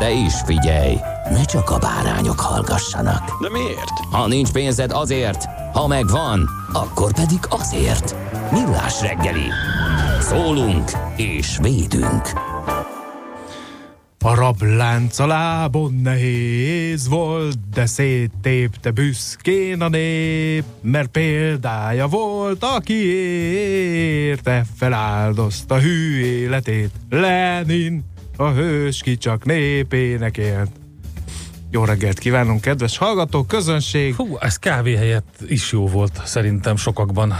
De is figyelj, ne csak a bárányok hallgassanak. De miért? Ha nincs pénzed azért, ha megvan, akkor pedig azért. Millás reggeli. Szólunk és védünk. A rablánc a lábon nehéz volt, de széttépte büszkén a nép, mert példája volt, aki érte feláldozta hű életét. Lenin, a hős, ki csak népének élt. Jó reggelt kívánunk, kedves hallgatók, közönség! Hú, ez kávé helyett is jó volt szerintem sokakban.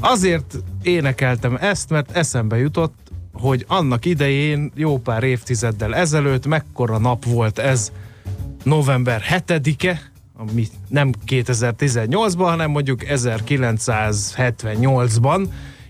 Azért énekeltem ezt, mert eszembe jutott, hogy annak idején, jó pár évtizeddel ezelőtt, mekkora nap volt ez november 7-e, ami nem 2018-ban, hanem mondjuk 1978-ban,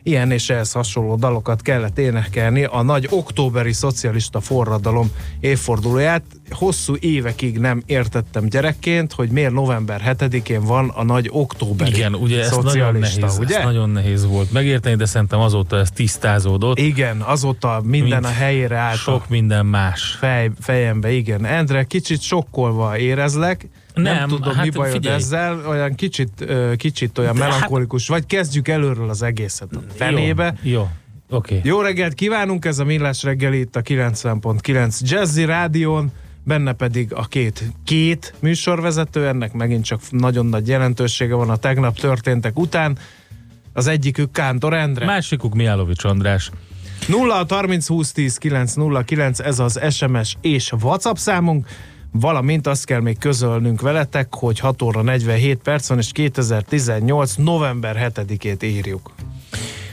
ilyen és ehhez hasonló dalokat kellett énekelni a nagy októberi szocialista forradalom évfordulóját. Hosszú évekig nem értettem gyerekként, hogy miért november 7-én van a nagy októberi Igen, ugye ez nagyon nehéz, ugye? ez nagyon nehéz volt megérteni, de szerintem azóta ez tisztázódott. Igen, azóta minden Mint a helyére állt Sok minden más. fej, fejembe, igen. Endre, kicsit sokkolva érezlek, nem, Nem, tudom, hát mi bajod figyelj. ezzel, olyan kicsit, kicsit olyan De hát- melankolikus, vagy kezdjük előről az egészet a fenébe. Jó, jó. oké. Jó reggelt kívánunk, ez a Millás reggeli itt a 90.9 Jazzy Rádión, benne pedig a két, két műsorvezető, ennek megint csak nagyon nagy jelentősége van a tegnap történtek után. Az egyikük Kántor Endre. Másikuk Miálovics András. 0 30 20 10 909, ez az SMS és WhatsApp számunk, valamint azt kell még közölnünk veletek, hogy 6 óra 47 perc van, és 2018. november 7-ét írjuk.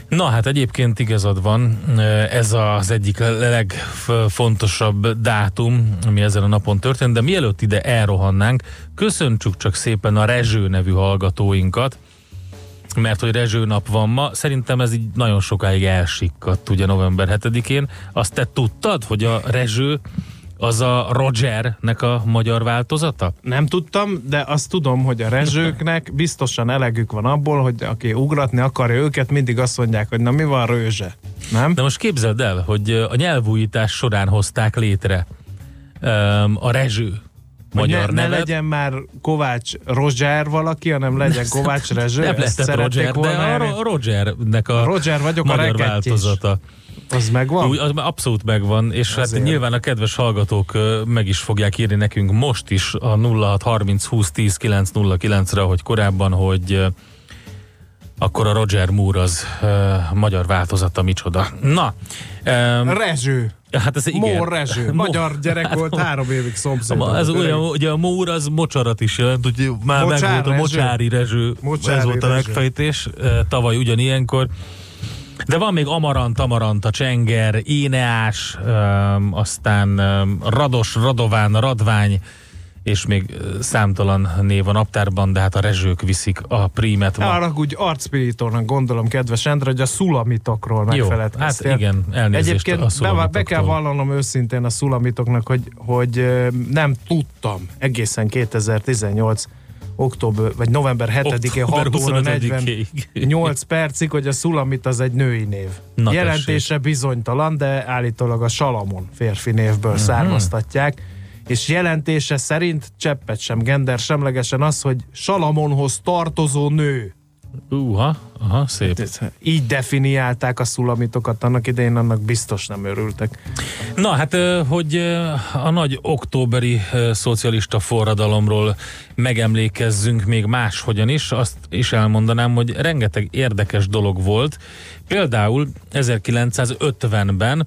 Na hát egyébként igazad van, ez az egyik legfontosabb dátum, ami ezen a napon történt, de mielőtt ide elrohannánk, köszöntsük csak szépen a Rezső nevű hallgatóinkat, mert hogy Rezső nap van ma, szerintem ez így nagyon sokáig elsikkadt ugye november 7-én. Azt te tudtad, hogy a Rezső az a Rogernek a magyar változata? Nem tudtam, de azt tudom, hogy a rezsőknek biztosan elegük van abból, hogy aki ugratni akarja őket, mindig azt mondják, hogy na mi van rőzse. Nem? De most képzeld el, hogy a nyelvújítás során hozták létre um, a Rezső magyar ne, ne nevet. legyen már Kovács Roger valaki, hanem legyen Kovács Rezső. Nem lehetett Roger, de a Rogernek a Roger vagyok, a magyar rekettyés. változata. Az megvan? Úgy, az abszolút megvan, és hát Azért. nyilván a kedves hallgatók meg is fogják írni nekünk most is a 0630 20 10 909-re, hogy korábban, hogy akkor a Roger Moore az ö, magyar változata micsoda. Na, um, Rezső. hát ez igen. Mór Rezső. Magyar gyerek volt, három évig szomszéd. Ma- Ez olyan, ugye a Mór az mocsarat is jelent, hogy már Mocsár meg volt a mocsári rezső, Mocsári ez volt a rezső. megfejtés, eh, tavaly ugyanilyenkor. De van még Amarant, Amaranta, Csenger, Éneás, öm, aztán öm, Rados, Radován, Radvány, és még számtalan név a naptárban, de hát a rezsők viszik a prímet. Arra úgy arcpirítónak gondolom, kedves Endre, hogy a szulamitokról megfeledkeztél. hát igen, elnézést Egyébként a be, be kell vallanom őszintén a szulamitoknak, hogy, hogy nem tudtam egészen 2018 október, vagy november 7-én Október 6 óra 25-ig. 48 percig, hogy a szulamit az egy női név. Na, Jelentése bizonytalan, de állítólag a Salamon férfi névből Mhm. származtatják. És jelentése szerint cseppet sem gender semlegesen az, hogy Salamonhoz tartozó nő. Uha, aha, szép. Hát, Így definiálták a szulamitokat annak idején, annak biztos nem örültek. Na hát, hogy a nagy októberi szocialista forradalomról megemlékezzünk még máshogyan is, azt is elmondanám, hogy rengeteg érdekes dolog volt. Például 1950-ben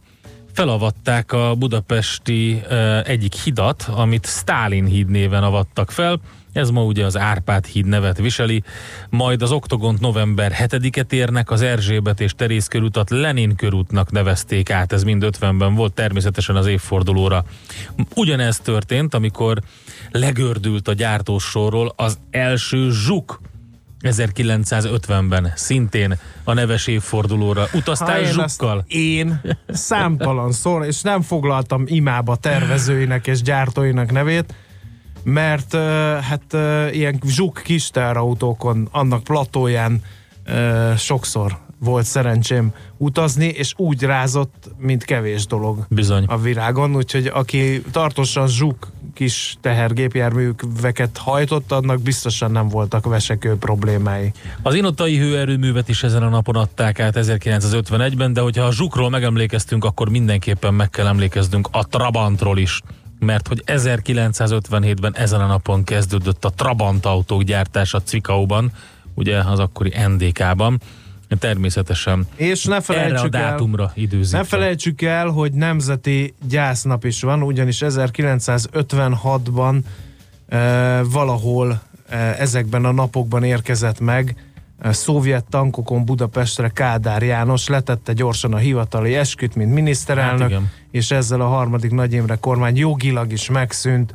felavatták a budapesti egyik hidat, amit Stálin híd néven avattak fel. Ez ma ugye az Árpád híd nevet viseli, majd az Oktogont november 7-et érnek, az Erzsébet és Terész körútat Lenin körútnak nevezték át, ez mind 50-ben volt, természetesen az évfordulóra. Ugyanez történt, amikor legördült a gyártósorról az első zsuk 1950-ben, szintén a neves évfordulóra. Utaztál én, zsukkal? én számtalan szor, és nem foglaltam imába tervezőinek és gyártóinak nevét, mert hát ilyen zsuk kis teherautókon, annak platóján sokszor volt szerencsém utazni, és úgy rázott, mint kevés dolog Bizony. a virágon, úgyhogy aki tartósan zsuk kis tehergépjárműveket hajtott, annak biztosan nem voltak vesekő problémái. Az inotai hőerőművet is ezen a napon adták át 1951-ben, de hogyha a Zsukról megemlékeztünk, akkor mindenképpen meg kell emlékeznünk a Trabantról is. Mert hogy 1957-ben ezen a napon kezdődött a Trabant autók gyártása Cvikauban, ugye az akkori NDK-ban. Természetesen És ne erre a felejtsük el, dátumra időzik. Ne felejtsük el, hogy nemzeti gyásznap is van, ugyanis 1956-ban e, valahol e, ezekben a napokban érkezett meg szovjet tankokon Budapestre Kádár János, letette gyorsan a hivatali esküt, mint Hát miniszterelnök, igen. és ezzel a harmadik Nagy Imre kormány jogilag is megszűnt.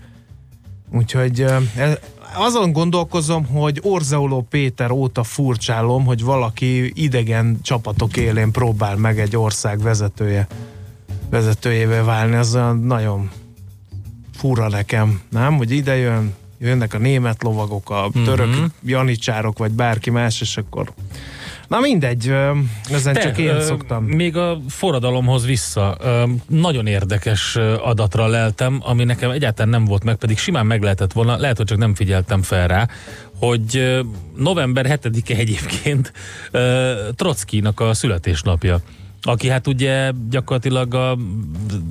Úgyhogy e, azon gondolkozom, hogy Orzeoló Péter óta furcsálom, hogy valaki idegen csapatok élén próbál meg egy ország vezetője vezetőjével válni, az nagyon fura nekem, nem? Hogy ide jön, jönnek a német lovagok, a török Mhm. janicsárok, vagy bárki más, és akkor Na mindegy, ezen Te, csak én szoktam. Még a forradalomhoz vissza. Nagyon érdekes adatra leltem, ami nekem egyáltalán nem volt meg, pedig simán meg lehetett volna, lehet, hogy csak nem figyeltem fel rá, hogy november 7-e egyébként Trockinak a születésnapja, aki hát ugye gyakorlatilag a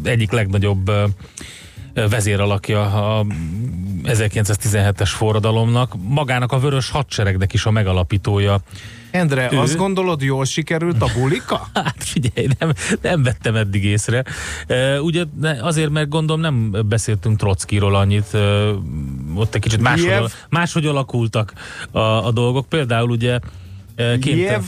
egyik legnagyobb vezéralakja a 1917-es forradalomnak, magának a vörös hadseregnek is a megalapítója. Endre, ő- azt gondolod, jól sikerült a bulika? Hát figyelj, nem, nem vettem eddig észre. E, ugye azért, mert gondolom nem beszéltünk Trockiról annyit, e, ott egy kicsit máshogy, máshogy alakultak a, a dolgok. Például ugye Liev?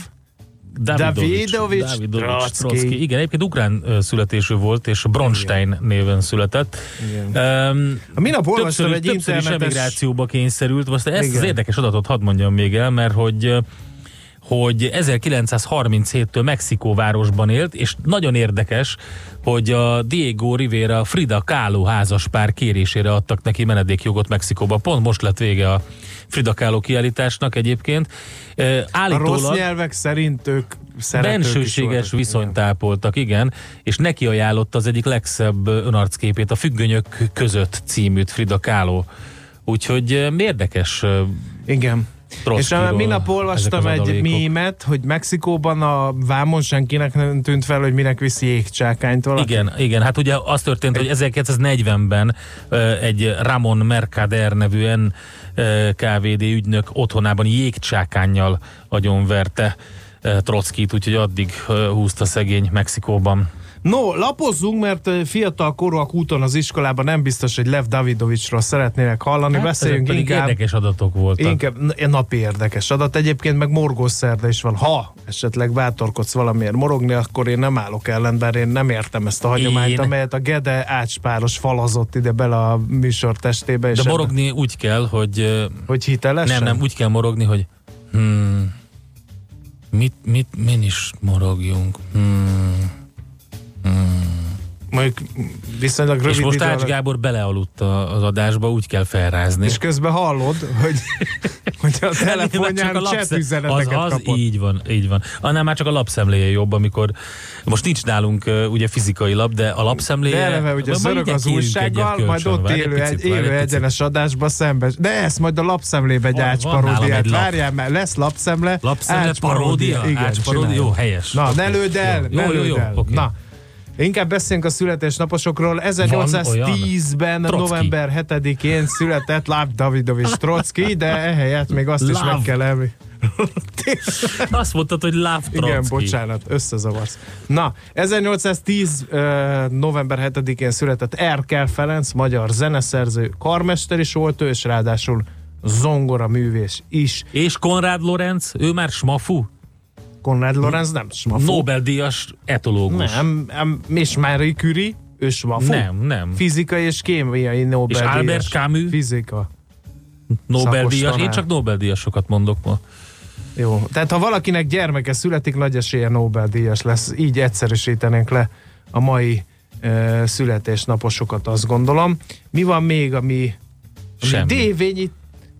Davidovics, Davidovics Davidovics Trotsky. Igen, egyébként ukrán születésű volt, és Bronstein néven született. Igen. Um, A minap olvastam egy többször is internetes... emigrációba kényszerült. Most ezt Igen. az érdekes adatot hadd mondjam még el, mert hogy hogy 1937-től Mexikóvárosban élt, és nagyon érdekes, hogy a Diego Rivera Frida Kahlo házaspár kérésére adtak neki menedékjogot Mexikóba. Pont most lett vége a Frida Kahlo kiállításnak egyébként. E, A Állítólag rossz nyelvek szerint ők bensőséges viszonyt ápoltak, igen, és neki ajánlotta az egyik legszebb önarcképét, a Függönyök között címűt Frida Kahlo. Úgyhogy érdekes Igen. És Trotskyról minap olvastam egy mémet, hogy Mexikóban a vámon senkinek nem tűnt fel, hogy minek viszi jégcsákányt valaki. Igen, igen, hát ugye az történt, hogy 1940-ben ö, egy Ramon Mercader nevű KVD ügynök otthonában jégcsákánnyal agyonverte ö, Trotskit, úgyhogy addig húzta szegény Mexikóban. No, lapozzunk, mert fiatal korúak úton az iskolában nem biztos, hogy Lev Davidovicsról szeretnének hallani. Hát, Beszéljünk ezek inkább, érdekes adatok voltak. inkább napi érdekes adat. Egyébként meg morgós szerda is van. Ha esetleg bátorkodsz valamiért morogni, akkor én nem állok ellen, bár én nem értem ezt a hagyományt, Én- amelyet a Gede ácspáros falazott ide bele a műsor testébe. És De ebben- morogni úgy kell, hogy Hogy hitelesen? nem, nem, úgy kell morogni, hogy hmm, mit, mit, min is morogjunk? Hmm, mondjuk viszonylag rövid És most Ács alatt- Gábor belealudt az adásba, úgy kell felrázni. És közben hallod, hogy, hogy a Csak telefonján a chat üzeneteket az, az, kapott. így van, így van. Annál már csak a lapszemléje jobb, amikor most nincs nálunk ugye fizikai lap, de a lapszemléje... De eleve ugye zörög az újsággal, egyet majd kölcsön. ott Várj élő, picit, egy, várj élő picit. egyenes adásba szembe. De ezt majd a lapszemlébe egy ács paródiát. Várjál, mert lesz lapszemle. Lapszemle paródia? Ács paródia? Jó, helyes. Na, ne lőd el, Jó, jó, jó. Na, Inkább beszéljünk a születésnaposokról. 1810-ben, Trotsky. november 7-én született Láv Davidovics Trotsky, de ehelyett még azt is Láv. meg kell említeni. Azt mondtad, hogy Igen, Trotsky. bocsánat, összezavarsz. Na, 1810. ö, november 7-én született Erkel Ferenc, magyar zeneszerző, karmester is volt ő, és ráadásul zongora művés is. És Konrád Lorenz, ő már smafu? Konrad Lorenz nem smafu. Nobel-díjas etológus. Nem, nem, és Marie Curie, ő smafu. Nem, nem. Fizikai és kémiai Nobel-díjas. Albert Camus? Fizika. Nobel-díjas. Én csak Nobel-díjasokat mondok ma. Jó. Tehát ha valakinek gyermeke születik, nagy esélye Nobel-díjas lesz. Így egyszerűsítenénk le a mai uh, születésnaposokat, azt gondolom. Mi van még, ami, ami Semmi. Dévényi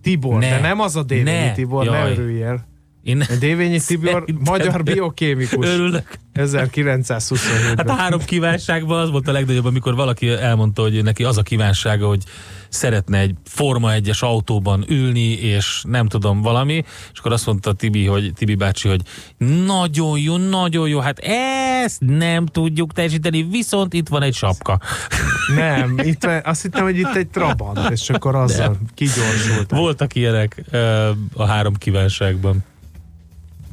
Tibor, Ne. de nem az a Dévényi Ne. Tibor, ne Jaj. örülj el. Én Dévényi Tibor, magyar biokémikus, örülök. 1927-ben. Hát a három kívánságban az volt a legnagyobb, amikor valaki elmondta, hogy neki az a kívánsága, hogy szeretne egy Forma 1-es autóban ülni, és nem tudom valami, és akkor azt mondta Tibi, hogy Tibi bácsi, hogy nagyon jó, nagyon jó, hát ezt nem tudjuk teljesíteni, viszont itt van egy sapka. Nem, itt, azt hittem, hogy itt egy Trabant, és akkor azzal kigyorsult. Voltak ilyenek a három kívánságban.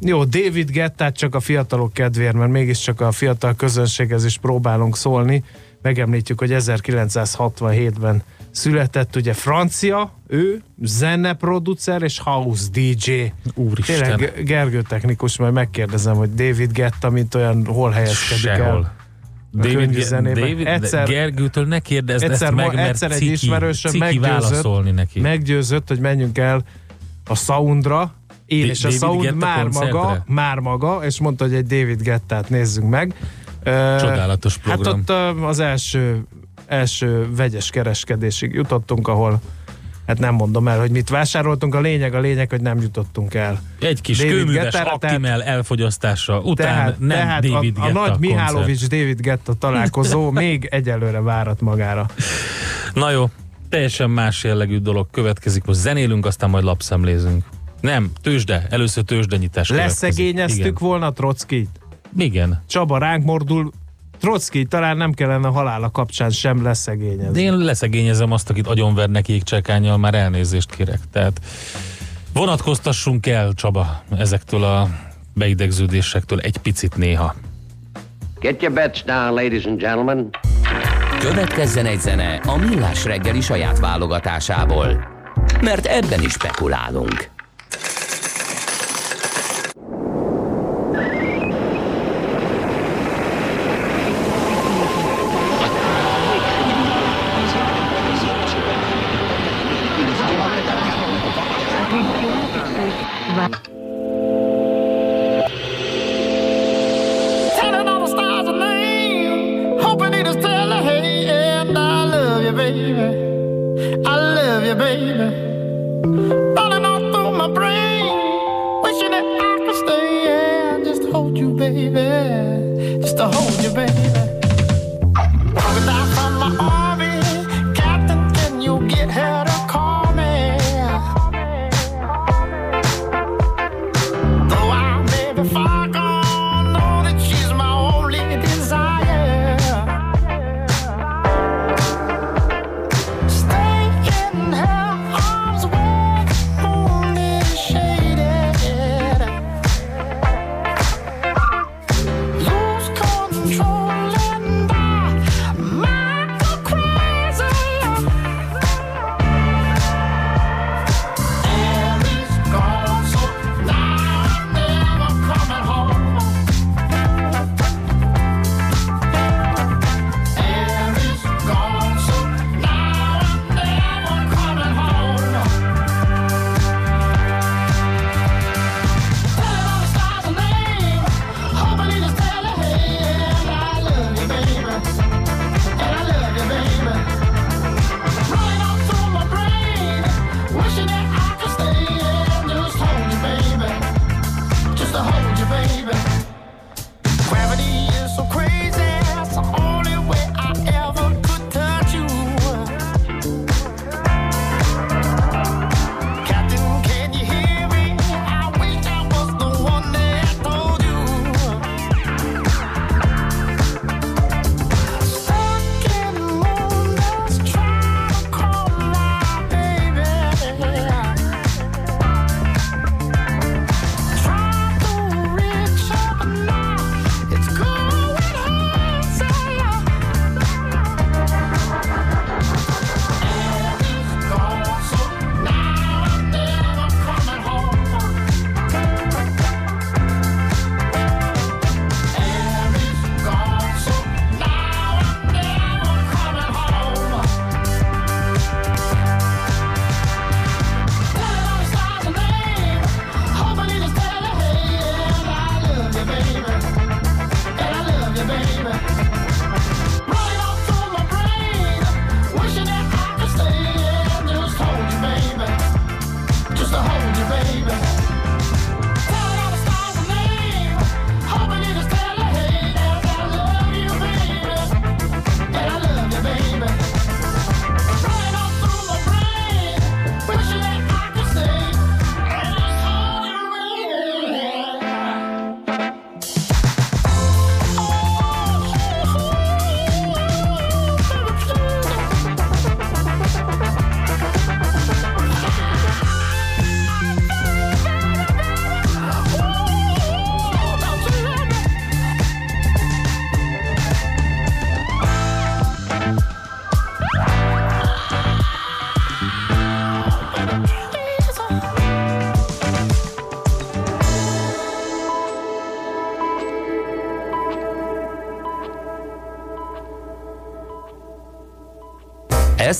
Jó, David Gettát csak a fiatalok kedvéért, mert mégiscsak a fiatal közönséghez is próbálunk szólni. Megemlítjük, hogy 1967-ben született, ugye francia, ő zeneproducer és house DJ. Úristen. Tényleg Gergő technikus, majd megkérdezem, hogy David Getta, mint olyan hol helyezkedik el. Sehol. David, Ge- zenében. David Egyszer- Gergőtől ne kérdezd egyszer ezt meg, mert egyszer egy ciki, ismerősöm ciki meggyőzött- válaszolni neki. Meggyőzött, hogy menjünk el a Soundra, én Da- és a David Sound Guetta már koncertre? maga, már maga, és mondta, hogy egy David Gettát nézzünk meg. Csodálatos Hát program. ott ö, az első, első vegyes kereskedésig jutottunk, ahol hát nem mondom el, hogy mit vásároltunk, a lényeg, a lényeg, hogy nem jutottunk el. Egy kis David kőműves Guettára, Aktimel elfogyasztása után Tehát, nem tehát David a, a Guetta nagy. Mihálovics David Getta találkozó még egyelőre várat magára. Na jó, teljesen más jellegű dolog következik. Most zenélünk, aztán majd lapszemlézünk. Nem, tőzsde. Először tőzsdenyítás. Leszegényeztük volna Trockit? Igen. Csaba ránk mordul, Trotsky talán nem kellene a halála kapcsán sem De leszegényezni. én leszegényezem azt, akit agyonvernek jégcsekányjal, már elnézést kérek. Tehát vonatkoztassunk el, Csaba, ezektől a beidegződésektől egy picit néha. Get your bets down, ladies and gentlemen. Következzen egy zene a Millás reggeli saját válogatásából. Mert ebben is spekulálunk.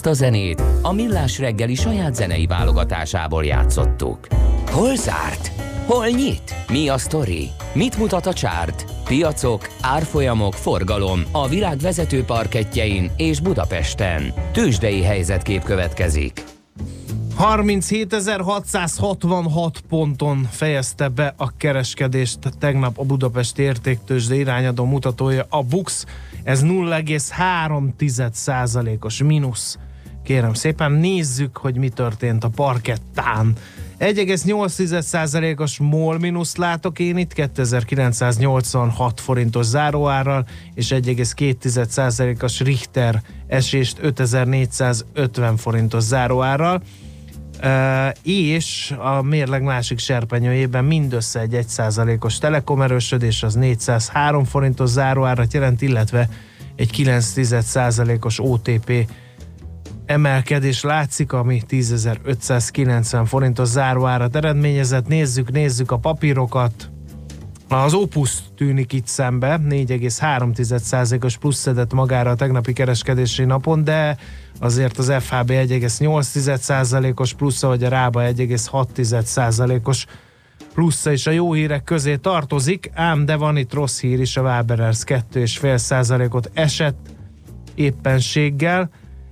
Ezt a zenét a Millás reggeli saját zenei válogatásából játszottuk. Hol zárt? Hol nyit? Mi a sztori? Mit mutat a csárt? Piacok, árfolyamok, forgalom a világ vezető parketjein és Budapesten. Tősdei helyzetkép következik. 37.666 ponton fejezte be a kereskedést tegnap a Budapest értéktősde irányadó mutatója a BUX. Ez 0,3%-os mínusz. Kérem szépen, nézzük, hogy mi történt a parkettán. 1,8%-os MOL mínusz látok én itt 2986 forintos záróárral, és 1,2%-os Richter esést 5450 forintos záróárral. Uh, és a mérleg másik serpenyőjében mindössze egy 1%-os telekom erősödés, az 403 forintos záróárat jelent, illetve egy 9%-os OTP emelkedés látszik, ami 10.590 forintos záróárat eredményezett. Nézzük, nézzük a papírokat. Az Opus tűnik itt szembe, 4,3%-os plusz szedett magára a tegnapi kereskedési napon, de azért az FHB 1,8%-os plusza, vagy a Rába 1,6%-os plusza is a jó hírek közé tartozik, ám de van itt rossz hír is, a Waberers 2,5%-ot esett éppenséggel,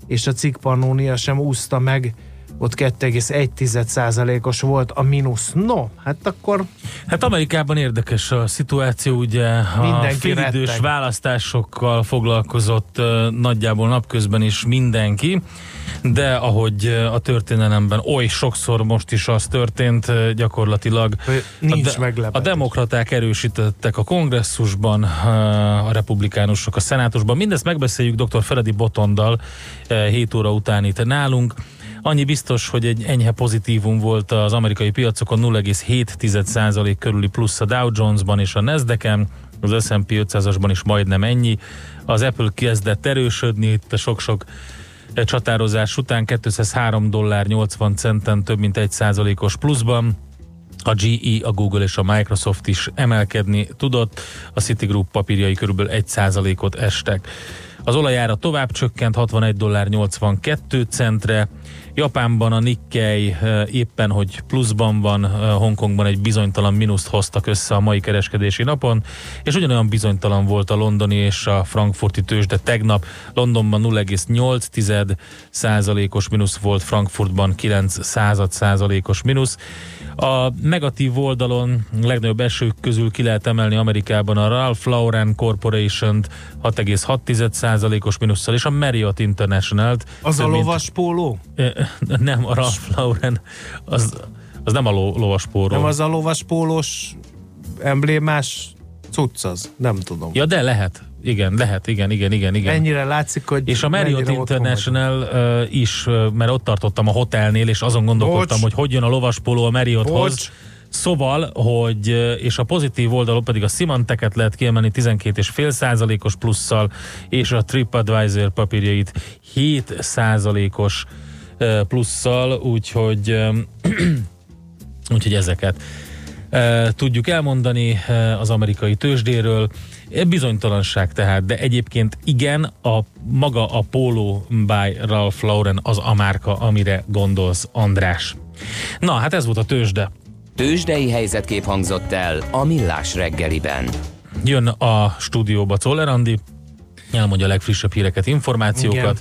és a cikkpannónia sem úszta meg, ott 2,1%-os volt a mínusz. No, hát akkor... Hát Amerikában érdekes a szituáció, ugye a félidős retteg. választásokkal foglalkozott nagyjából napközben is mindenki, de ahogy a történelemben oly sokszor most is az történt gyakorlatilag, nincs a, de, a demokraták erősítettek a kongresszusban, a republikánusok a szenátusban. Mindezt megbeszéljük dr. Feledi Botondal 7 óra után itt nálunk. Annyi biztos, hogy egy enyhe pozitívum volt az amerikai piacokon 0,7% körüli plusz a Dow Jonesban és a Nasdaq-en, az S&P 500-asban is majdnem ennyi. Az Apple kezdett erősödni itt sok-sok eh, csatározás után 203 dollár 80 centen több mint 1 százalékos pluszban. A GE, a Google és a Microsoft is emelkedni tudott, a Citigroup papírjai körülbelül 1%-ot estek. Az olajára tovább csökkent 61 dollár 82 centre, Japánban a Nikkei eh, éppen, hogy pluszban van, eh, Hongkongban egy bizonytalan mínuszt hoztak össze a mai kereskedési napon, és ugyanolyan bizonytalan volt a londoni és a frankfurti tőzsde tegnap. Londonban 0,8 százalékos mínusz volt, Frankfurtban 9 század százalékos mínusz. A negatív oldalon legnagyobb esők közül ki lehet emelni Amerikában a Ralph Lauren Corporation-t 6,6%-os mínusszal, és a Marriott International-t. Az a lovas póló? Nem, a Ralph Lauren, az, az nem a ló, lovaspóró. Nem az a lovas pólós emblémás cucc az? Nem tudom. Ja, de lehet. Igen, lehet, igen, igen, igen, igen. Ennyire látszik, hogy És a Marriott International uh, is, uh, mert ott tartottam a hotelnél, és azon gondolkodtam, Bocs. hogy hogy jön a lovaspoló a Marriotthoz. Bocs. Szóval, hogy, és a pozitív oldalon pedig a Symanteket lehet kiemelni 12,5 százalékos plusszal, és a TripAdvisor papírjait 7 százalékos plusszal, úgyhogy, úgyhogy ezeket tudjuk elmondani uh, az amerikai tőzsdéről. Bizonytalanság tehát, de egyébként igen, a maga a Polo by Ralph Lauren az a márka, amire gondolsz, András. Na, hát ez volt a tőzsde. Tőzsdei helyzetkép hangzott el a Millás reggeliben. Jön a stúdióba Czoller Andi, elmondja a legfrissebb híreket, információkat. Igen.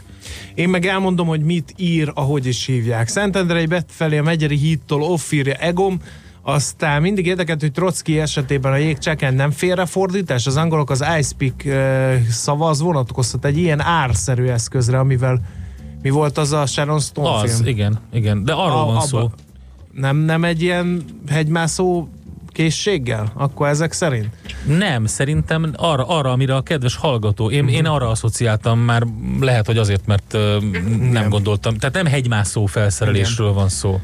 Én meg elmondom, hogy mit ír, ahogy is hívják. Szentendrei befelé a Megyeri hídtól off írja Egom, aztán mindig érdekelt, hogy Trotsky esetében a jégcseken nem félrefordítás, az angolok az iSpeak uh, szava az vonatkoztat egy ilyen árszerű eszközre, amivel mi volt az a Sharon Stone Az, film? igen, igen, de arról A- van abba- szó. Nem, nem egy ilyen hegymászó készséggel? Akkor ezek szerint? Nem, szerintem arra, arra amire a kedves hallgató, én, Mhm. én arra asszociáltam már, lehet, hogy azért, mert ö, nem gondoltam. Tehát nem hegymászó felszerelésről van szó.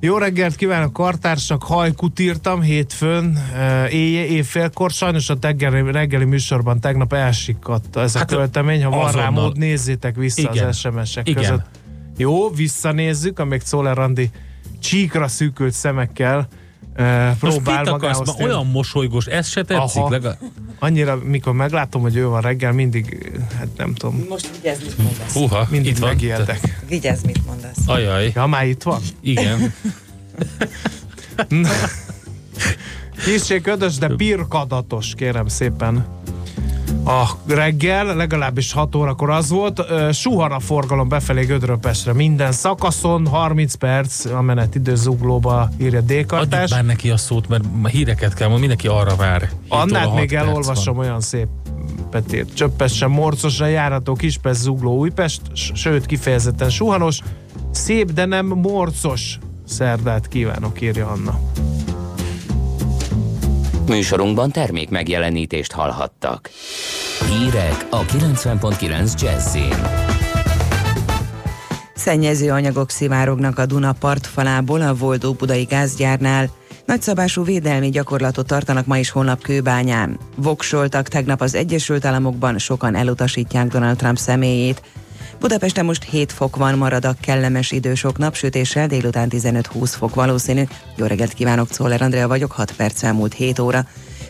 Jó reggelt kívánok, kartársak! Hajkut írtam hétfőn, eh, éjjel, évfélkor. Sajnos a reggeli, reggeli műsorban tegnap elsikadt ez a Hát, költemény. Ha van rá azonnal. mód, nézzétek vissza Igen. az SMS-ek Igen. között. Jó, visszanézzük, amíg Szóler Andi csíkra szűkült szemekkel Uh, Most próbál mit akarsz? magához Ma térni. olyan mosolygós, ez se tetszik? Aha. Legalább... Annyira, mikor meglátom, hogy ő van reggel, mindig, hát nem tudom, Most vigyázz, mit mondasz. Húha, mindig itt van. megijedek. Vigyázz, mit mondasz. Ajaj, Ja, már itt van? igen. Kissé ködös, de birkadatos, kérem szépen. A reggel, legalábbis 6 órakor az volt, suhan a forgalom befelé Gödröpestre. Minden szakaszon 30 perc, a menetidő zuglóba írja Adjuk D-kartás. már neki a szót, mert híreket kell, ma mindenki arra vár. Annát még elolvasom van. olyan szép Petírt. Csöppesen, morcosra járható Kispest, Zugló, Újpest, sőt kifejezetten suhanos. Szép, de nem morcos szerdát kívánok, írja Anna. Műsorunkban termék megjelenítést hallhattak. Hírek a 90.9 Jazzin. Szennyező anyagok szivárognak a Duna partfalából a volt óbudai gázgyárnál. Nagyszabású védelmi gyakorlatot tartanak ma is holnap kőbányán. Voksoltak tegnap az Egyesült Államokban, sokan elutasítják Donald Trump személyét. Budapesten most 7 fok van, marad a kellemes idő sok napsütéssel, délután 15-20 fok valószínű. Jó reggelt kívánok, Czoller Andrea vagyok, 6 perc elmúlt 7 óra.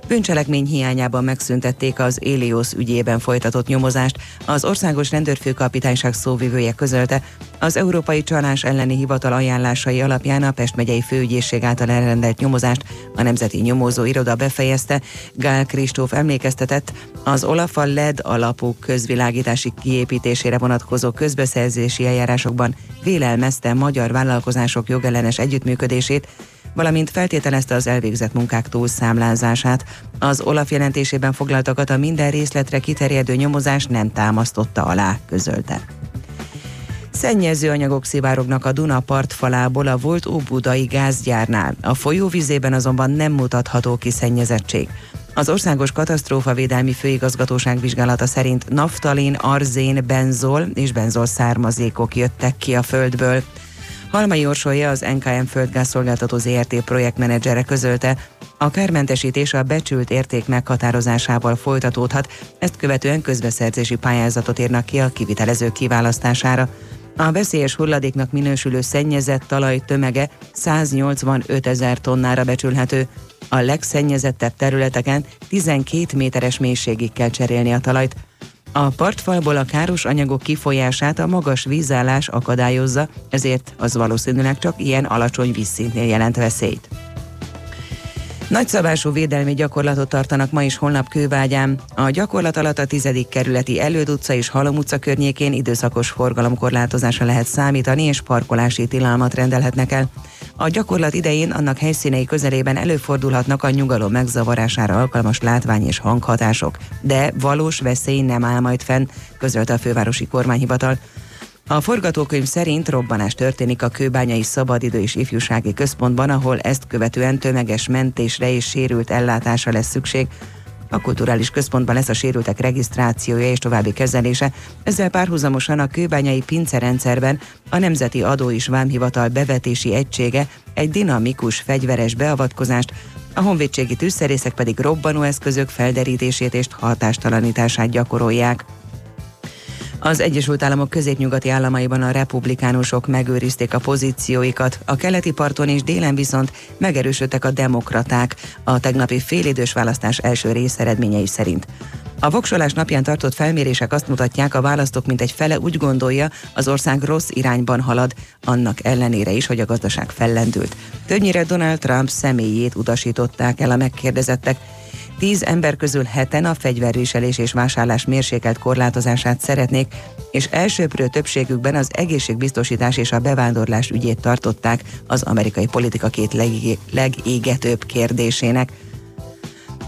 Bűncselekmény hiányában megszüntették az Éliosz ügyében folytatott nyomozást. Az országos rendőrfőkapitányság szóvivője közölte, az Európai Csalás elleni hivatal ajánlásai alapján a Pest megyei főügyészség által elrendelt nyomozást a Nemzeti Nyomozó Iroda befejezte. Gál Kristóf emlékeztetett, az Olaf LED alapú közvilágítási kiépítésére vonatkozó közbeszerzési eljárásokban vélelmezte magyar vállalkozások jogellenes együttműködését, valamint feltételezte az elvégzett munkák túlszámlázását. Az Olaf jelentésében foglaltakat a minden részletre kiterjedő nyomozás nem támasztotta alá, közölte. Szennyező anyagok szivárognak a Duna partfalából a volt óbudai gázgyárnál. A folyóvizében azonban nem mutatható ki szennyezettség. Az Országos Katasztrófavédelmi Főigazgatóság vizsgálata szerint naftalin, arzén, benzol és benzol származékok jöttek ki a földből. Halmai Orsolya az NKM földgázszolgáltató ZRT projektmenedzsere közölte, a kármentesítés a becsült érték meghatározásával folytatódhat, ezt követően közbeszerzési pályázatot írnak ki a kivitelezők kiválasztására. A veszélyes hulladéknak minősülő szennyezett talaj tömege 185 ezer tonnára becsülhető. A legszennyezettebb területeken 12 méteres mélységig kell cserélni a talajt. A partfalból a káros anyagok kifolyását a magas vízállás akadályozza, ezért az valószínűleg csak ilyen alacsony vízszintnél jelent veszélyt. Nagyszabású védelmi gyakorlatot tartanak ma is holnap kővágyán. A gyakorlat alatt a 10. kerületi Előd utca és Halom utca környékén időszakos forgalomkorlátozásra lehet számítani, és parkolási tilalmat rendelhetnek el. A gyakorlat idején annak helyszínei közelében előfordulhatnak a nyugalom megzavarására alkalmas látvány és hanghatások, de valós veszély nem áll majd fenn, közölte a fővárosi kormányhivatal. A forgatókönyv szerint robbanás történik a Kőbányai Szabadidő és Ifjúsági Központban, ahol ezt követően tömeges mentésre és sérült ellátásra lesz szükség. A kulturális központban lesz a sérültek regisztrációja és további kezelése. Ezzel párhuzamosan a kőbányai pincerendszerben a Nemzeti Adó és Vámhivatal bevetési egysége egy dinamikus fegyveres beavatkozást, a honvédségi tűzszerészek pedig robbanóeszközök felderítését és hatástalanítását gyakorolják. Az Egyesült Államok középnyugati államaiban a republikánusok megőrizték a pozícióikat, a keleti parton és délen viszont megerősödtek a demokraták a tegnapi félidős választás első rész eredményei szerint. A voksolás napján tartott felmérések azt mutatják, a választók mintegy fele úgy gondolja, az ország rossz irányban halad, annak ellenére is, hogy a gazdaság fellendült. Többnyire Donald Trump személyét utasították el a megkérdezettek, Tíz ember közül heten a fegyverviselés és vásárlás mérsékelt korlátozását szeretnék, és elsőprő többségükben az egészségbiztosítás és a bevándorlás ügyét tartották az amerikai politika két legé- legégetőbb kérdésének.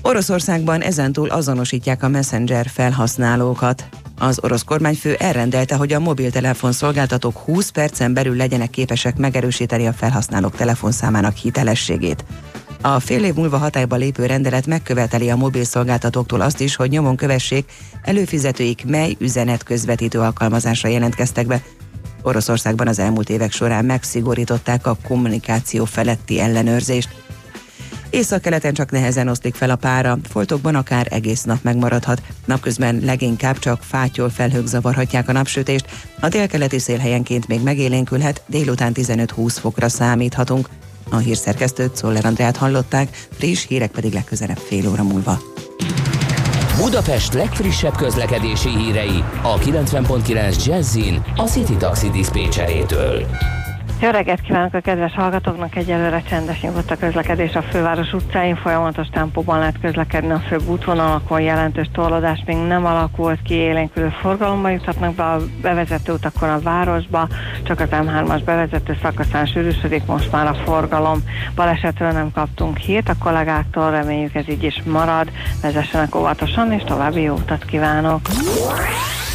Oroszországban ezentúl azonosítják a Messenger felhasználókat. Az orosz kormányfő elrendelte, hogy a mobiltelefon szolgáltatók 20 percen belül legyenek képesek megerősíteni a felhasználók telefonszámának hitelességét. A fél év múlva hatályba lépő rendelet megköveteli a mobil szolgáltatóktól azt is, hogy nyomon kövessék előfizetőik mely üzenet közvetítő alkalmazásra jelentkeztek be. Oroszországban az elmúlt évek során megszigorították a kommunikáció feletti ellenőrzést. Északkeleten csak nehezen oszlik fel a pára, foltokban akár egész nap megmaradhat. Napközben leginkább csak fátyol felhők zavarhatják a napsütést, a délkeleti szél helyenként még megélénkülhet, délután 15-20 fokra számíthatunk. A hírszerkesztőt Szoller Andrát hallották, friss hírek pedig legközelebb fél óra múlva. Budapest legfrissebb közlekedési hírei a 90.9 Jazzin a City Taxi Dispécsejétől. Jó reggelt kívánok a kedves hallgatóknak! Egyelőre csendes nyugodt a közlekedés a főváros utcáin, folyamatos tempóban lehet közlekedni a főbb útvonalakon, jelentős torlódás még nem alakult ki, élénkülő forgalomba juthatnak be a bevezető utakon a városba, csak az M3-as bevezető szakaszán sűrűsödik most már a forgalom. Balesetről nem kaptunk hírt a kollégáktól, reméljük ez így is marad, vezessenek óvatosan és további jó utat kívánok!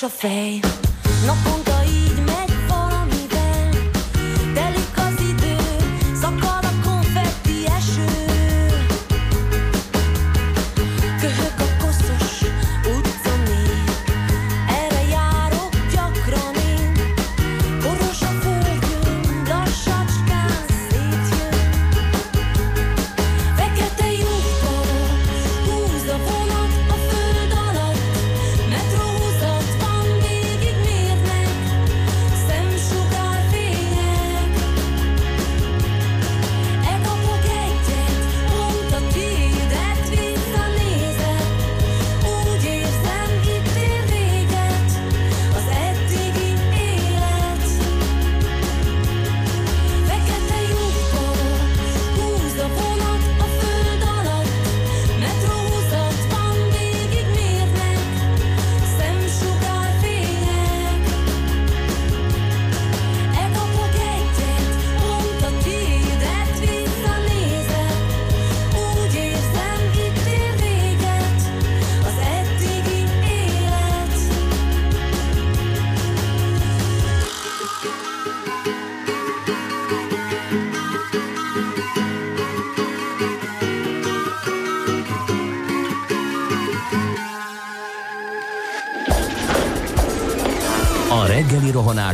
Üres a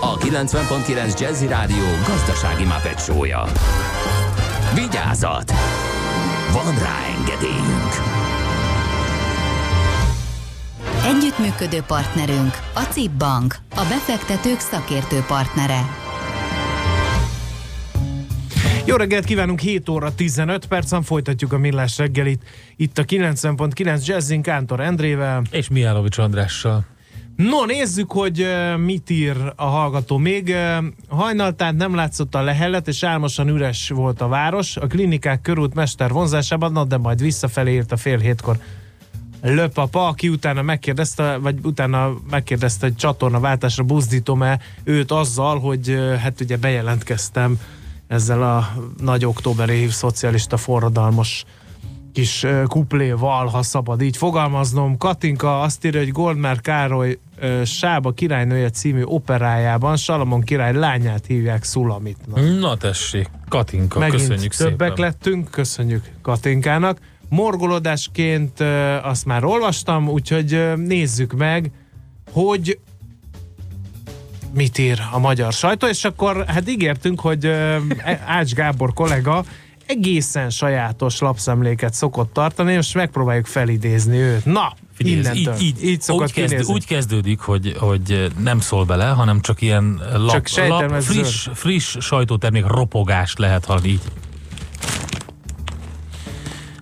a 90.9 Jazzy Rádió gazdasági mapetsója. Vigyázat! Van rá engedélyünk! Együttműködő partnerünk a CIP Bank, a befektetők szakértő partnere. Jó reggelt kívánunk, 7 óra 15 percen folytatjuk a millás reggelit. Itt a 90.9 Jazzin Kántor Endrével. És Mijálovics Andrással. No, nézzük, hogy mit ír a hallgató. Még hajnaltán nem látszott a lehellet, és álmosan üres volt a város. A klinikák körút mester vonzásában, na, de majd visszafelé írt a fél hétkor Löpapa, aki utána megkérdezte, vagy utána megkérdezte, hogy csatornaváltásra buzdítom-e őt azzal, hogy hát ugye bejelentkeztem ezzel a nagy októberi szocialista forradalmos kis kupléval, ha szabad így fogalmaznom. Katinka azt írja, hogy Goldmár Károly Sába királynője című operájában Salamon király lányát hívják Szulamitnak. Na tessék, Katinka, Megint köszönjük többek szépen. lettünk, köszönjük Katinkának. Morgolódásként ö, azt már olvastam, úgyhogy nézzük meg, hogy mit ír a magyar sajtó, és akkor hát ígértünk, hogy Ács Gábor kollega egészen sajátos lapszemléket szokott tartani, és megpróbáljuk felidézni őt. Na, Figyelj, innentől. így, így, így szokott úgy, kezd, úgy kezdődik, hogy, hogy nem szól bele, hanem csak ilyen lap, Csak sejtem, lap friss, friss sajtótermék ropogást lehet hallani így.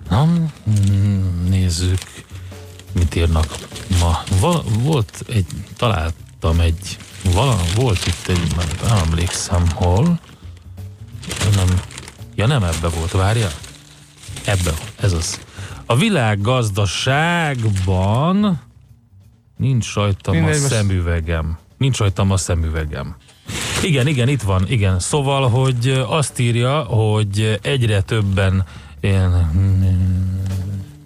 Na, mm, nézzük, mit írnak ma. Val, volt egy, találtam egy, vala, volt itt egy, nem, nem emlékszem hol, nem, ja nem ebbe volt, várja. Ebbe, ez az. A világgazdaságban nincs rajtam Mindegy, a most- szemüvegem. Nincs rajtam a szemüvegem. Igen, igen, itt van, igen. Szóval, hogy azt írja, hogy egyre többen ilyen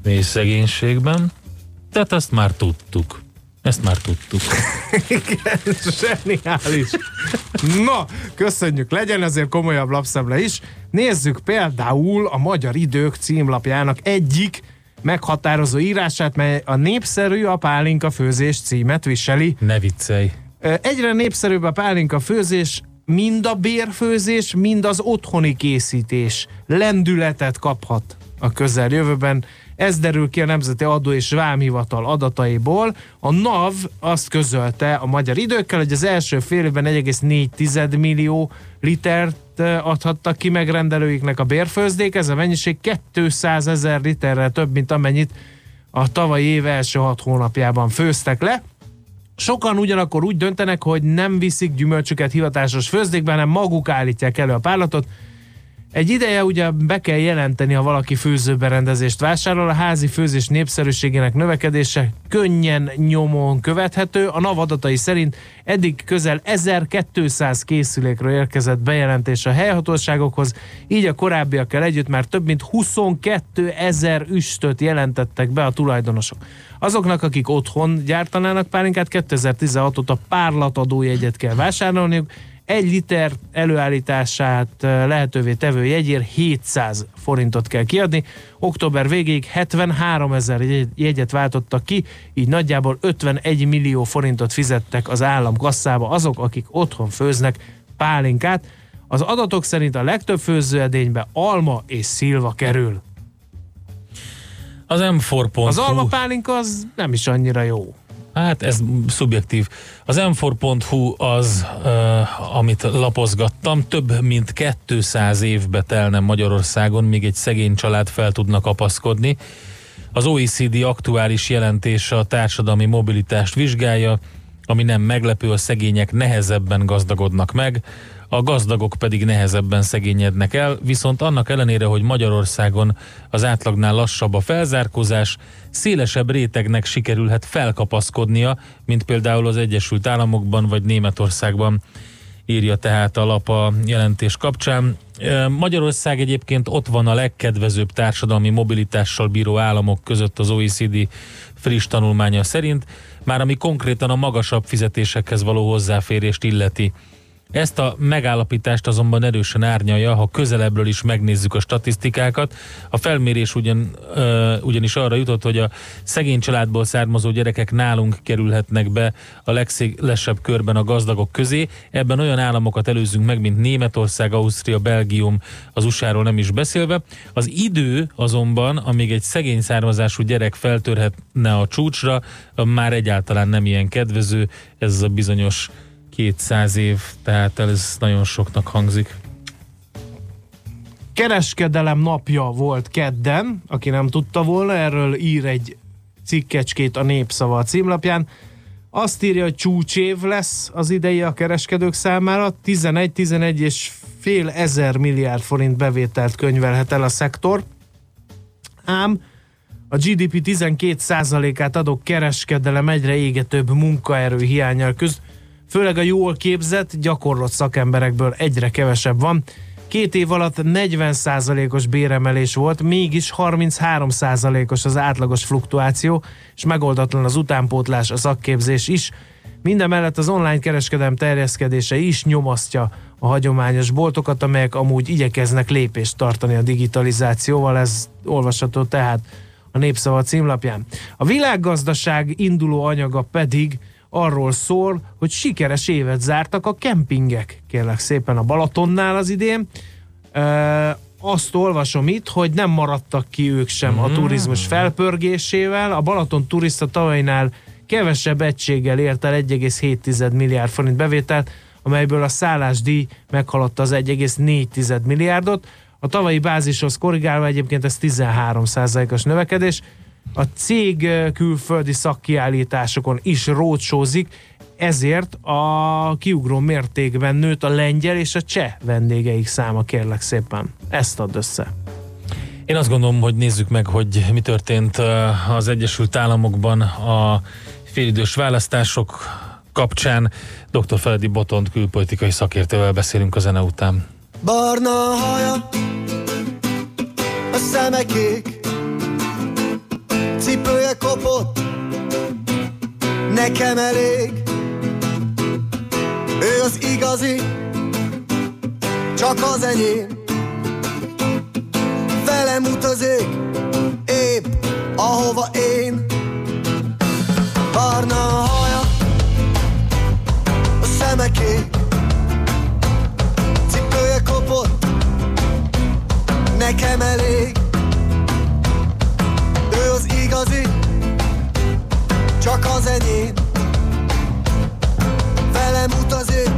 mély szegénységben, tehát ezt már tudtuk. Ezt már tudtuk. Igen, zseniális. Na, köszönjük, legyen azért komolyabb lapszemle is. Nézzük például a Magyar Idők címlapjának egyik meghatározó írását, mely a népszerű a pálinka főzés címet viseli. Ne viccelj. Egyre népszerűbb a pálinka főzés, mind a bérfőzés, mind az otthoni készítés lendületet kaphat a közeljövőben. Ez derül ki a Nemzeti Adó és Vámhivatal adataiból. A NAV azt közölte a magyar időkkel, hogy az első fél évben 1,4 millió litert ö, adhattak ki megrendelőiknek a bérfőzdék. Ez a mennyiség 200 ezer literrel több, mint amennyit a tavalyi év első hat hónapjában főztek le. Sokan ugyanakkor úgy döntenek, hogy nem viszik gyümölcsüket hivatásos főzdékbe, hanem maguk állítják elő a párlatot. Egy ideje ugye be kell jelenteni, ha valaki főzőberendezést vásárol, a házi főzés népszerűségének növekedése könnyen nyomon követhető. A NAV adatai szerint eddig közel 1200 készülékről érkezett bejelentés a helyhatóságokhoz, így a korábbiakkal együtt már több mint 22 ezer üstöt jelentettek be a tulajdonosok. Azoknak, akik otthon gyártanának pálinkát, 2016 óta párlatadójegyet kell vásárolniuk, egy liter előállítását eh, lehetővé tevő jegyért 700 forintot kell kiadni. Október végéig 73 ezer jegy- jegyet váltottak ki, így nagyjából 51 millió forintot fizettek az állam kasszába azok, akik otthon főznek pálinkát. Az adatok szerint a legtöbb főzőedénybe alma és szilva kerül. Az m Az alma pálinka az nem is annyira jó. Hát ez szubjektív. Az m4.hu az, uh, amit lapozgattam, több mint 200 évbe telne Magyarországon, míg egy szegény család fel tudna kapaszkodni. Az OECD aktuális jelentése a társadalmi mobilitást vizsgálja, ami nem meglepő, a szegények nehezebben gazdagodnak meg, a gazdagok pedig nehezebben szegényednek el, viszont annak ellenére, hogy Magyarországon az átlagnál lassabb a felzárkózás, szélesebb rétegnek sikerülhet felkapaszkodnia, mint például az Egyesült Államokban vagy Németországban írja tehát a lap a jelentés kapcsán. Magyarország egyébként ott van a legkedvezőbb társadalmi mobilitással bíró államok között az OECD friss tanulmánya szerint, már ami konkrétan a magasabb fizetésekhez való hozzáférést illeti. Ezt a megállapítást azonban erősen árnyalja, ha közelebbről is megnézzük a statisztikákat. A felmérés ugyan, ö, ugyanis arra jutott, hogy a szegény családból származó gyerekek nálunk kerülhetnek be a legszélesebb körben a gazdagok közé. Ebben olyan államokat előzünk meg, mint Németország, Ausztria, Belgium, az USA-ról nem is beszélve. Az idő azonban, amíg egy szegény származású gyerek feltörhetne a csúcsra, már egyáltalán nem ilyen kedvező. Ez a bizonyos 200 év, tehát ez nagyon soknak hangzik. Kereskedelem napja volt kedden, aki nem tudta volna, erről ír egy cikkecskét a Népszava a címlapján. Azt írja, hogy csúcsév lesz az idei a kereskedők számára, 11-11 és fél ezer milliárd forint bevételt könyvelhet el a szektor. Ám a GDP 12%-át adó kereskedelem egyre égetőbb munkaerő hiányal köz, főleg a jól képzett, gyakorlott szakemberekből egyre kevesebb van. Két év alatt 40%-os béremelés volt, mégis 33%-os az átlagos fluktuáció, és megoldatlan az utánpótlás, a szakképzés is. Minden mellett az online kereskedelem terjeszkedése is nyomasztja a hagyományos boltokat, amelyek amúgy igyekeznek lépést tartani a digitalizációval, ez olvasható tehát a Népszava címlapján. A világgazdaság induló anyaga pedig arról szól, hogy sikeres évet zártak a kempingek, kérlek szépen a Balatonnál az idén. E, azt olvasom itt, hogy nem maradtak ki ők sem a turizmus felpörgésével. A Balaton turista tavainál kevesebb egységgel ért el 1,7 milliárd forint bevételt, amelyből a szállásdíj meghaladta az 1,4 milliárdot. A tavalyi bázishoz korrigálva egyébként ez 13%-os növekedés. A cég külföldi szakkiállításokon is rócsózik, ezért a kiugró mértékben nőtt a lengyel és a cseh vendégeik száma, kérlek szépen. Ezt add össze. Én azt gondolom, hogy nézzük meg, hogy mi történt az Egyesült Államokban a félidős választások kapcsán. Dr. Feledi Botont külpolitikai szakértővel beszélünk a zene után. Barna haja, a szeme kék, cipője kopott, nekem elég. Ő az igazi, csak az enyém. Velem utazik, épp ahova én. Barna haja, a szeme cipője kopott, nekem elég. Csak az enyém. Velem utazik,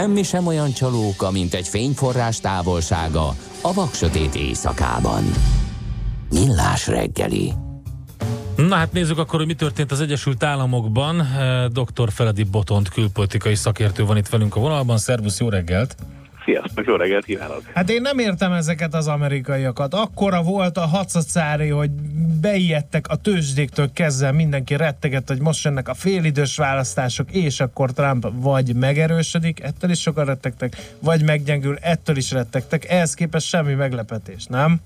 Semmi sem olyan csalóka, mint egy fényforrás távolsága a vaksötét éjszakában. Millás reggeli. Na hát nézzük akkor, hogy mi történt az Egyesült Államokban. Eh, Dr. Feledi Botont külpolitikai szakértő van itt velünk a vonalban. Szervusz, jó reggelt! Sziasztok, jó reggelt kívánok! Hát én nem értem ezeket az amerikaiakat. Akkora volt a hacacári, hogy beijedtek a tőzsdéktől kezdve, mindenki retteget, hogy most jönnek a félidős választások, és akkor Trump vagy megerősödik, ettől is sokan rettegtek, vagy meggyengül, ettől is rettegtek. Ehhez képest semmi meglepetés, nem?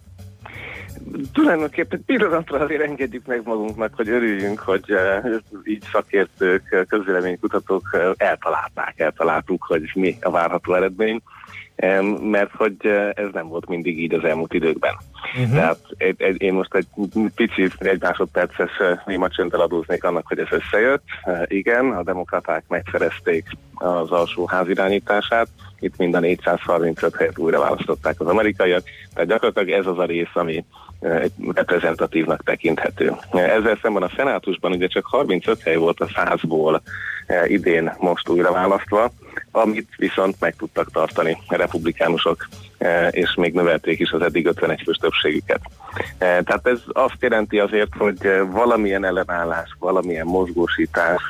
Tulajdonképpen pillanatra azért engedjük meg magunknak, hogy örüljünk, hogy eh, így szakértők, közvéleménykutatók eh, eltalálták, eltaláltuk, hogy mi a várható eredmény, mert hogy eh, ez nem volt mindig így az elmúlt időkben. Uh-huh. Tehát egy, egy, én most egy pici, egy másodperces eh, néma csönddel adóznék annak, hogy ez összejött. Eh, Igen, a demokraták megszerezték az alsó házirányítását, itt mind a 435 helyet újra választották az amerikaiak, tehát gyakorlatilag ez az a rész, ami reprezentatívnak tekinthető. Ezzel szemben a szenátusban ugye csak 35 hely volt a 100-ból eh, idén most újra választva, amit viszont meg tudtak tartani a republikánusok, eh, és még növelték is az eddig 51 fős többségüket. Eh, Tehát ez azt jelenti azért, hogy valamilyen ellenállás, valamilyen mozgósítás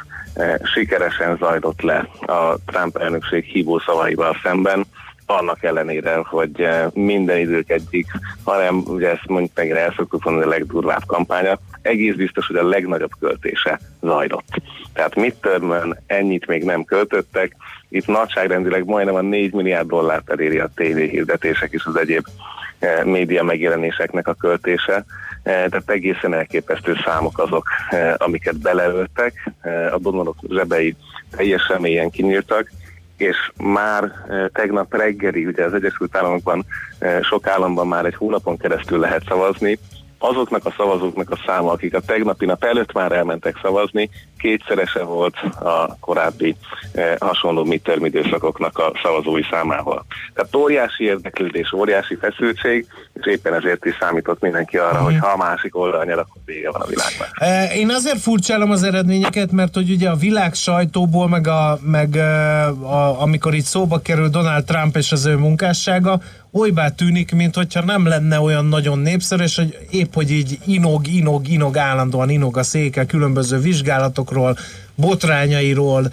sikeresen zajlott le a Trump elnökség hívó szavaival szemben, annak ellenére, hogy eh, minden idők egyik, hanem ugye ezt mondjuk meg el szoktuk mondani a legdurvább kampánya, egész biztos, hogy a legnagyobb költése zajlott. Tehát midtermön ennyit még nem költöttek, itt nagyságrendileg majdnem a 4 milliárd dollárt eléri a tévéhirdetések és az egyéb eh, média megjelenéseknek a költése. Eh, Tehát egészen elképesztő számok azok, amiket beleöltek, a donorok zsebei teljesen mélyen kinyíltak, és már eh, tegnap reggeli, ugye az Egyesült Államokban eh, sok államban már egy hónapon keresztül lehet szavazni, azoknak a szavazóknak a száma, akik a tegnapi nap előtt már elmentek szavazni, kétszerese volt a korábbi eh, hasonló midterm időszakoknak a szavazói számával. Tehát óriási érdeklődés, óriási feszültség, és éppen ezért is számított mindenki arra, hogy ha a másik oldal nyer, akkor vége van a világnak. E, Én azért furcsálom az eredményeket, mert hogy ugye a világ sajtóból, meg, a, meg e, a, amikor itt szóba kerül Donald Trump és az ő munkássága, olybá tűnik, mint hogyha nem lenne olyan nagyon népszerű, és hogy épp, hogy így inog, inog, inog, állandóan inog a széke különböző vizsgálatokról, botrányairól,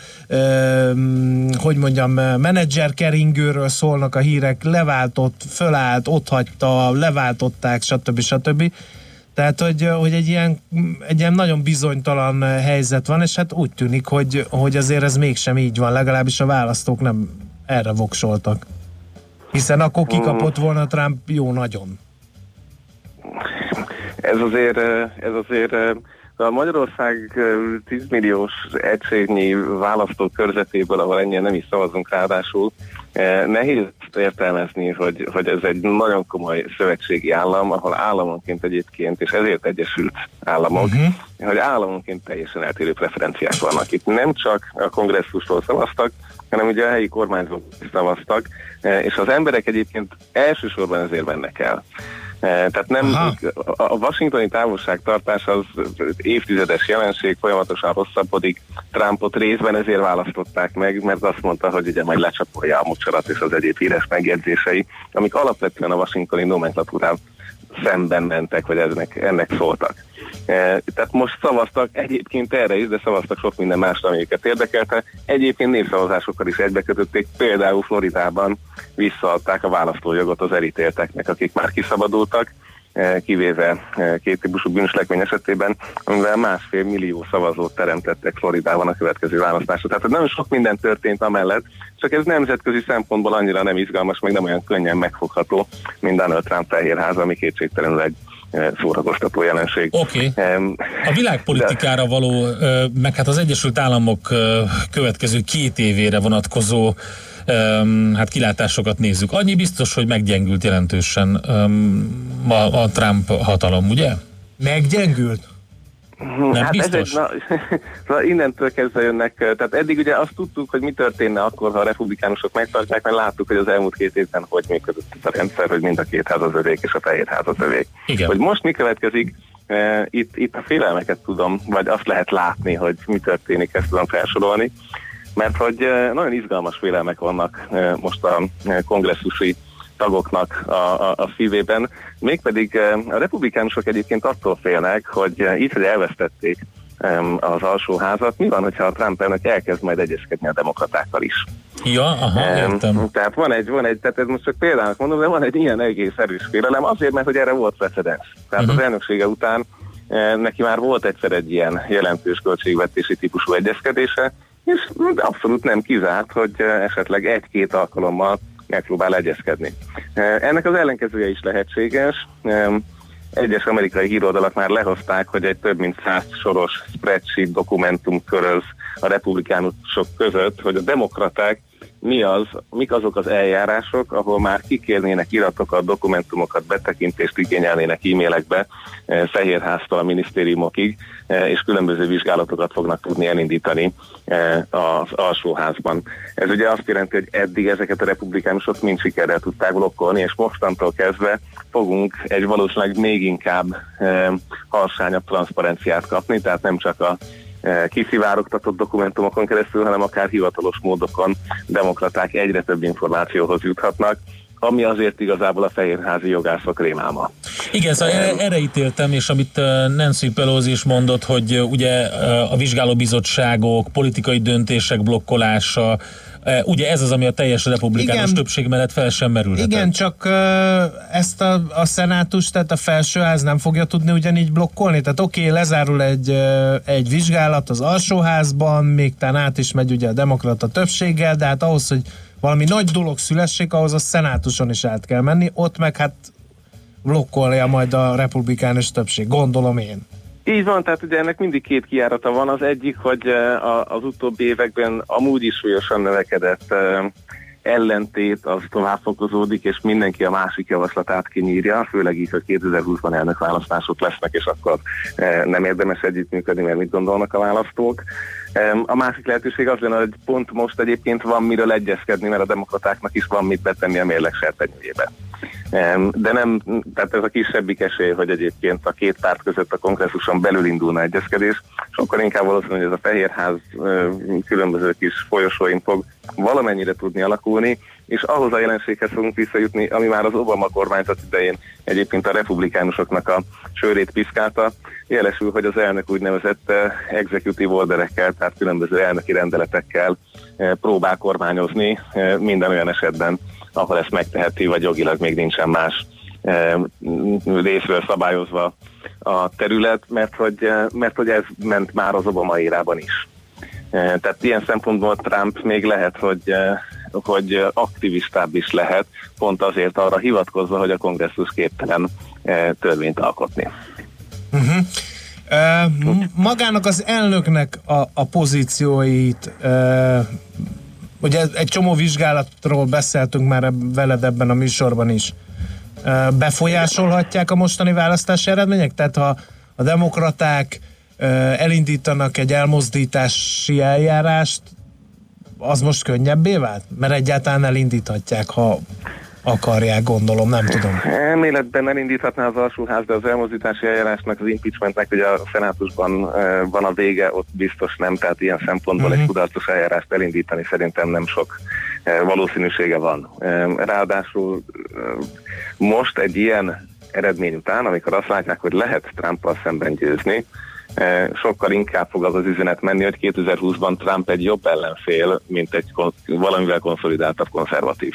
hogy mondjam, menedzserkeringőről szólnak a hírek, leváltott, fölállt, otthagyta, leváltották, stb. stb. Tehát, hogy, hogy egy, ilyen, egy ilyen nagyon bizonytalan helyzet van, és hát úgy tűnik, hogy, hogy azért ez mégsem így van, legalábbis a választók nem erre voksoltak. Hiszen akkor kikapott volna Trump jó nagyon. Ez azért, ez azért a Magyarország eh, 10 milliós egységnyi választókörzetéből, ahol ennyien nem is szavazunk ráadásul, eh, nehéz értelmezni, hogy, hogy ez egy nagyon komoly szövetségi állam, ahol államonként egyébként, és ezért egyesült államok, uh-huh. hogy államonként teljesen eltérő preferenciák vannak. Itt nem csak a kongresszusról szavaztak, hanem ugye a helyi kormányzók is szavaztak, eh, és az emberek egyébként elsősorban ezért mennek el. Eh, Tehát nem, a a washingtoni távolságtartás az évtizedes jelenség, folyamatosan rosszabbodik. Trumpot részben ezért választották meg, mert azt mondta, hogy ugye majd lecsapolja a mocsarat és az egyéb híres megjegyzései, amik alapvetően a washingtoni nomenklatúrán szemben mentek, vagy ennek, ennek szóltak. Eh, Tehát most szavaztak egyébként erre is, de szavaztak sok minden másra, ami őket érdekelte. Egyébként népszavazásokkal is egybekötötték, például Floridában visszaadták a választójogot az elítélteknek, akik már kiszabadultak, kivéve eh, két típusú bűncselekmény esetében, amivel másfél millió szavazót teremtettek Floridában a következő választásra. Tehát nagyon sok minden történt amellett, csak ez nemzetközi szempontból annyira nem izgalmas, meg nem olyan könnyen megfogható, mint Donald Trump fehérháza, ami kétségtelenül egy eh, szórakoztató jelenség. Oké. Em, A világpolitikára való, meg hát az Egyesült Államok következő két évére vonatkozó hát kilátásokat nézzük. Annyi biztos, hogy meggyengült jelentősen a, a Trump hatalom, ugye? Meggyengült? Nem hát biztos? Ez egy, na, na, innentől kezdve jönnek, tehát eddig ugye azt tudtuk, hogy mi történne akkor, ha a republikánusok megtartják, mert láttuk, hogy az elmúlt két évben hogy működött ez a rendszer, hogy mind a két ház az övék és a fehér ház az övék. Igen. Hogy most mi következik, eh, itt, itt a félelmeket tudom, vagy azt lehet látni, hogy mi történik, ezt tudom felsorolni, mert hogy nagyon izgalmas félelmek vannak most a kongresszusi tagoknak a, a, a szívében. Mégpedig a republikánusok egyébként attól félnek, hogy így, hogy elvesztették az alsóházat. Mi van, hogyha a Trump elnök elkezd majd egyezkedni a demokratákkal is? Ja, aha, Em, értem. Tehát van egy, van egy, tehát ez most csak példának mondom, de van egy ilyen egész erős félelem, azért, mert hogy erre volt precedens. Tehát Mhm. az elnöksége után neki már volt egyszer egy ilyen jelentős költségvetési típusú egyezkedése, és abszolút nem kizárt, hogy eh, esetleg egy-két alkalommal megpróbál egyezkedni. Eh, Ennek az ellenkezője is lehetséges. Egyes amerikai híroldalak már lehozták, hogy egy több mint száz soros spreadsheet dokumentum köröz a republikánusok között, hogy a demokraták mi az, mik azok az eljárások, ahol már kikérnének iratokat, dokumentumokat, betekintést igényelnének e-mailekbe eh, Fehérháztól a minisztériumokig, eh, és különböző vizsgálatokat fognak tudni elindítani eh, az alsóházban. Ez ugye azt jelenti, hogy eddig ezeket a republikánusok mind sikerrel tudták blokkolni, és mostantól kezdve fogunk egy valószínűleg még inkább harsányabb transzparenciát kapni, tehát nem csak a kiszivárogtatott dokumentumokon keresztül, hanem akár hivatalos módokon demokraták egyre több információhoz juthatnak, ami azért igazából a fehérházi jogászok rémálma. Igen, szóval erre, erre ítéltem, és amit uh, Nancy Pelosi is mondott, hogy uh, ugye a vizsgálóbizottságok, politikai döntések blokkolása, ugye ez az, ami a teljes republikánus Igen. többség mellett fel sem merülhetett. Igen, csak ö, ezt a, a szenátus, tehát a felsőház nem fogja tudni ugyanígy blokkolni. Tehát oké, okay, lezárul egy, ö, egy vizsgálat az alsóházban, még talán át is megy ugye a demokrata többséggel, de hát ahhoz, hogy valami nagy dolog szülessék, ahhoz a szenátuson is át kell menni, ott meg hát blokkolja majd a republikánus többség, gondolom én. Így van, tehát ugye ennek mindig két kijárata van. Az egyik, hogy eh, az utóbbi években amúgy is súlyosan növekedett eh, ellentét, az tovább fokozódik, és mindenki a másik javaslatát kinyírja, főleg így, hogy 2020-ban elnökválasztások lesznek, és akkor eh, nem érdemes együttműködni, mert mit gondolnak a választók. A másik lehetőség az lenne, hogy pont most egyébként van miről egyezkedni, mert a demokratáknak is van mit betenni a mérleg serpenyőjébe. De nem, tehát ez a kisebbik esély, hogy egyébként a két párt között a kongresszuson belül indulna egyezkedés. Sokkal inkább valószínű, hogy ez a Fehérház különböző kis folyosóin fog valamennyire tudni alakulni, és ahhoz a jelenséghez fogunk visszajutni, ami már az Obama kormányzat idején egyébként a republikánusoknak a sörét piszkálta, jelesül, hogy az elnök úgynevezett executive orderekkel, tehát különböző elnöki rendeletekkel próbál kormányozni minden olyan esetben, ahol ezt megteheti, vagy jogilag még nincsen más eh, részről szabályozva a terület, mert hogy, eh, mert hogy ez ment már az Obama érában is. Eh, Tehát ilyen szempontból Trump még lehet, hogy, hogy aktivistább is lehet, pont azért arra hivatkozva, hogy a kongresszus képtelen törvényt alkotni. Uh-huh. Uh, magának az elnöknek a, a pozícióit, uh, ugye egy csomó vizsgálatról beszéltünk már veled ebben a műsorban is, befolyásolhatják a mostani választási eredmények? Tehát ha a demokraták elindítanak egy elmozdítási eljárást, az most könnyebbé vált? Mert egyáltalán elindíthatják, ha akarják, gondolom, nem tudom. Elméletben elindíthatná az alsóház, de az elmozdítási eljárásnak, az impeachmentnek ugye a szenátusban eh, van a vége, ott biztos nem, tehát ilyen szempontból Mhm. egy kudarcos eljárást elindítani szerintem nem sok eh, valószínűsége van. Eh, Ráadásul most egy ilyen eredmény után, amikor azt látják, hogy lehet Trumpal szemben győzni, sokkal inkább fog az az üzenet menni, hogy 2020-ban Trump egy jobb ellenfél, mint egy valamivel konszolidáltabb konzervatív.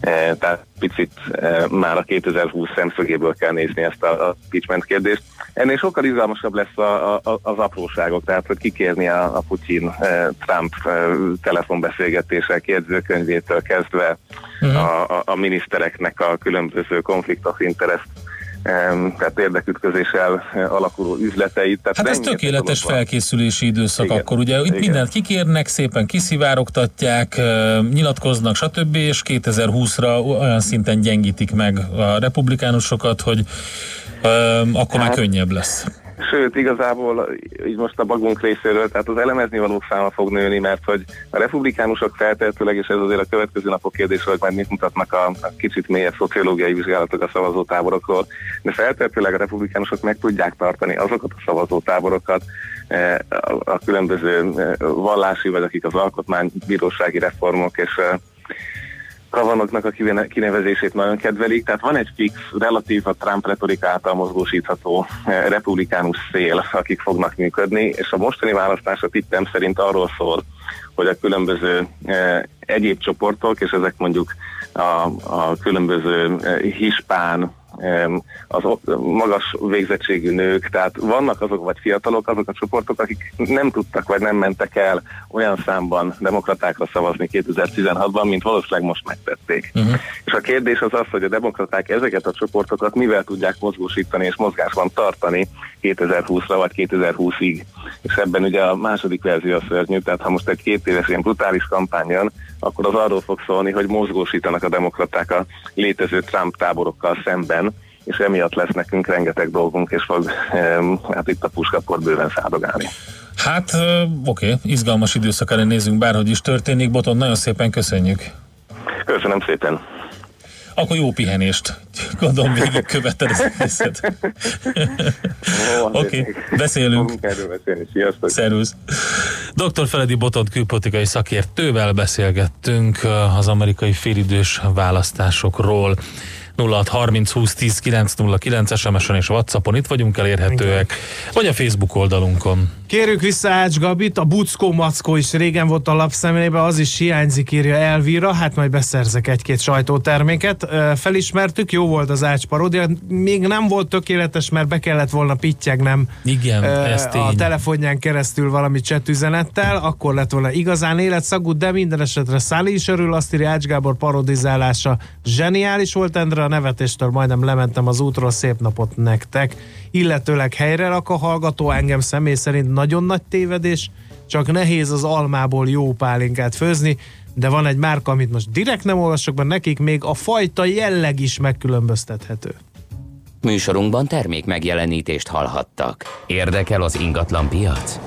Eh, Tehát picit eh, már a 2020 szemszögéből kell nézni ezt a, a impeachment kérdést. Ennél sokkal izgalmasabb lesz a, a, az apróságok, tehát hogy kikérni a, a Putin-Trump telefonbeszélgetések jegyzőkönyvétől kezdve a, a, a minisztereknek a különböző konflikt of interest em, tehát érdekütközéssel eh, alakuló üzleteit. Tehát Hát ez tökéletes felkészülési időszak Igen. akkor, ugye itt Igen. mindent kikérnek, szépen kiszivárogtatják, ö, nyilatkoznak, stb. és 2020-ra olyan szinten gyengítik meg a republikánusokat, hogy ö, akkor már Hát. könnyebb lesz. Sőt, igazából így most a magunk részéről, tehát az elemezni valók száma fog nőni, mert hogy a republikánusok feltehetőleg, és ez azért a következő napok kérdése, hogy majd mit mutatnak a, a kicsit mélyebb szociológiai vizsgálatok a szavazótáborokról, de feltehetőleg a republikánusok meg tudják tartani azokat a szavazótáborokat, eh, a, a különböző eh, vallási, vagy akik az alkotmánybírósági reformok és kavanoknak a kinevezését nagyon kedvelik, tehát van egy fix, relatív a Trump retorika által mozgósítható eh, republikánus szél, akik fognak működni, és a mostani választás a tippem szerint arról szól, hogy a különböző eh, egyéb csoportok, és ezek mondjuk a, a különböző eh, hispán, az magas végzettségű nők, tehát vannak azok vagy fiatalok, azok a csoportok, akik nem tudtak vagy nem mentek el olyan számban demokratákra szavazni 2016-ban, mint valószínűleg most megtették. Uh-huh. És a kérdés az az, hogy a demokraták ezeket a csoportokat mivel tudják mozgósítani és mozgásban tartani 2020-ra vagy 2020-ig. És ebben ugye a második verzió a szörnyű, tehát ha most egy két éves ilyen brutális kampány jön, akkor az arról fog szólni, hogy mozgósítanak a demokraták a létező Trump táborokkal szemben, és emiatt lesz nekünk rengeteg dolgunk, és fog hát itt a puskaport bőven szárdogálni. Hát oké, izgalmas időszak elé nézünk, bárhogy is történik. Boton, nagyon szépen köszönjük. Köszönöm szépen! Akkor jó pihenést. Gondolom végig követed az egészet. Oké, okay, beszélünk. Szervusz. Dr. Feledi Botont külpolitikai szakértővel beszélgettünk az amerikai félidős választásokról. 0630 20 10 909 SMS-en és Whatsappon itt vagyunk elérhetőek, vagy a Facebook oldalunkon. Kérjük vissza Ács Gabit, a Buckó Mackó is régen volt a lapszemlébe, az is hiányzik, írja Elvira, hát majd beszerzek egy-két sajtóterméket. Felismertük, jó volt az Ács paródia, még nem volt tökéletes, mert be kellett volna pittyegnem Igen, ez a telefonján keresztül valami chat üzenettel, akkor lett volna igazán életszagú, de minden esetre Száli is örül, azt írja Ács Gábor parodizálása. Zseniális volt, Endre, a nevetéstől majdnem lementem az útról, szép napot nektek. Illetőleg helyre rak a hallgató, engem személy szerint nagyon nagy tévedés, csak nehéz az almából jó pálinkát főzni, de van egy márka, amit most direkt nem olvasok be, nekik még a fajta jelleg is megkülönböztethető. Műsorunkban termék megjelenítést hallhattak. Érdekel az ingatlan piac?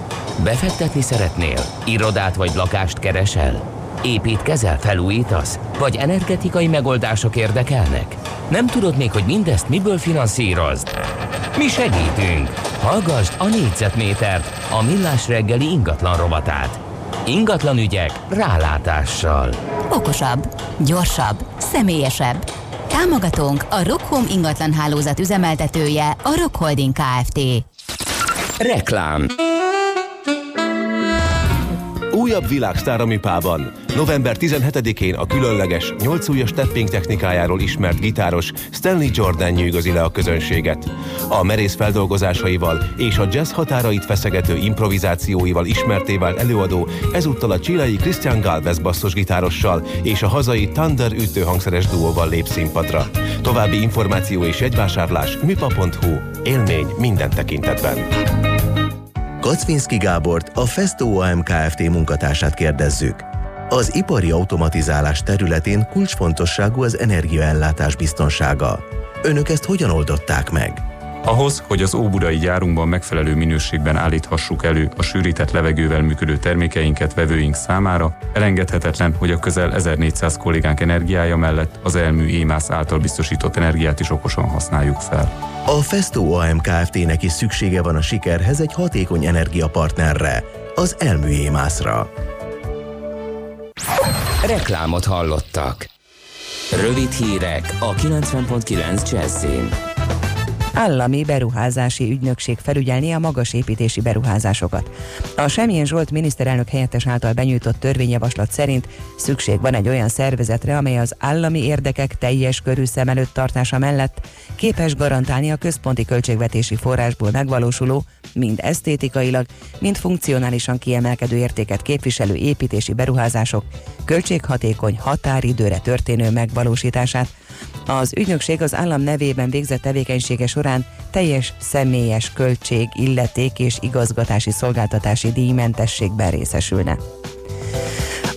Befektetni szeretnél? Irodát vagy lakást keresel? Építkezel, felújítasz? Vagy energetikai megoldások érdekelnek? Nem tudod még, hogy mindezt miből finanszírozd? Mi segítünk! Hallgassd a négyzetmétert, a millás reggeli ingatlan rovatát. Ingatlan ügyek rálátással. Okosabb, gyorsabb, személyesebb. Támogatónk a Rockhome ingatlan hálózat üzemeltetője, a Rock Holding Kft. Reklám Újabb világsztár a Mipában. November 17-én a különleges, 8 ujjas tapping technikájáról ismert gitáros Stanley Jordan nyűgözi le a közönséget. A merész feldolgozásaival és a jazz határait feszegető improvizációival ismerté vált előadó ezúttal a csilei Christian Galvez basszusgitárossal és a hazai Thunder ütőhangszeres duóval lép színpadra. További információ és jegyvásárlás mipa.hu. Élmény minden tekintetben. Kacvinszki Gábort, a Festo Kft. munkatársát kérdezzük. Az ipari automatizálás területén kulcsfontosságú az energiaellátás biztonsága. Önök ezt hogyan oldották meg? Ahhoz, hogy az óbudai gyárunkban megfelelő minőségben állíthassuk elő a sűrített levegővel működő termékeinket vevőink számára, elengedhetetlen, hogy a közel 1400 kollégánk energiája mellett az elmű EMAS által biztosított energiát is okosan használjuk fel. A Festo OM Kft-nek is szüksége van a sikerhez egy hatékony energiapartnerre, az Elműémászra. Reklámot hallottak. Rövid hírek a 90.9 Jazzin. Állami beruházási ügynökség felügyelni a magas építési beruházásokat. A Semjén Zsolt miniszterelnök helyettes által benyújtott törvényjavaslat szerint szükség van egy olyan szervezetre, amely az állami érdekek teljes körű szem előtt tartása mellett képes garantálni a központi költségvetési forrásból megvalósuló, mind esztétikailag, mind funkcionálisan kiemelkedő értéket képviselő építési beruházások költséghatékony határidőre történő megvalósítását. Az ügynökség az állam nevében végzett tevékenysége során teljes személyes költség, illeték és igazgatási szolgáltatási díjmentességben részesülne.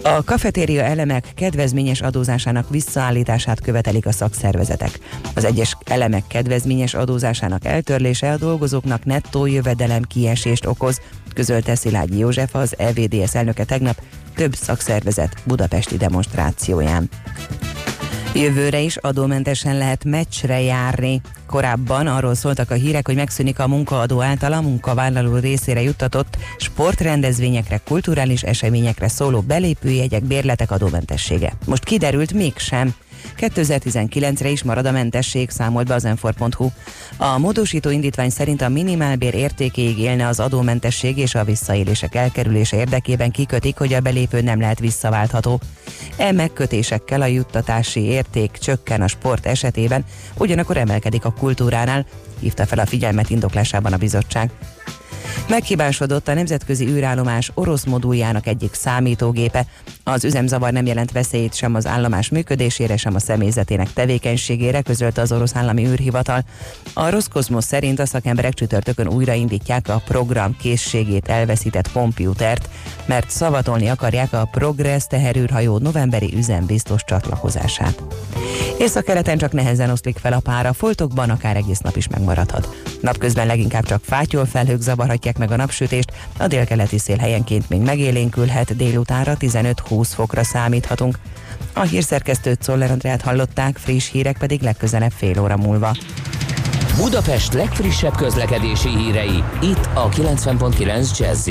A kafetéria elemek kedvezményes adózásának visszaállítását követelik a szakszervezetek. Az egyes elemek kedvezményes adózásának eltörlése a dolgozóknak nettó jövedelem kiesést okoz, közölte Szilágyi József az EVDS elnöke tegnap több szakszervezet budapesti demonstrációján. Jövőre is adómentesen lehet meccsre járni. Korábban arról szóltak a hírek, hogy megszűnik a munkaadó által a munkavállaló részére juttatott sportrendezvényekre, kulturális eseményekre szóló belépőjegyek, bérletek adómentessége. Most kiderült mégsem. 2019-re is marad a mentesség, számolt be az enfor.hu. A módosító indítvány szerint a minimálbér értékéig élne az adómentesség és a visszaélések elkerülése érdekében kikötik, hogy a belépő nem lehet visszaváltható. E megkötésekkel a juttatási érték csökken a sport esetében, ugyanakkor emelkedik a kultúránál, hívta fel a figyelmet indoklásában a bizottság. Meghibásodott a nemzetközi űrállomás orosz moduljának egyik számítógépe. Az üzemzavar nem jelent veszélyt sem az állomás működésére, sem a személyzetének tevékenységére, közölte az orosz állami űrhivatal. A Roszkozmosz szerint a szakemberek csütörtökön újraindítják a program készségét elveszített kompjútert, mert szavatolni akarják a Progress teherűrhajó novemberi üzembiztos csatlakozását. Észak-keleten csak nehezen oszlik fel a pára, foltokban akár egész nap is megmaradhat. Napközben leginkább csak fátyol felhők zavarhatják meg a napsütést, a délkeleti szél helyenként még megélénkülhet, délutánra 15-20 fokra számíthatunk. A hírszerkesztőt Szoller Andrát hallották, friss hírek pedig legközelebb fél óra múlva. Budapest legfrissebb közlekedési hírei, itt a 90.9 jazz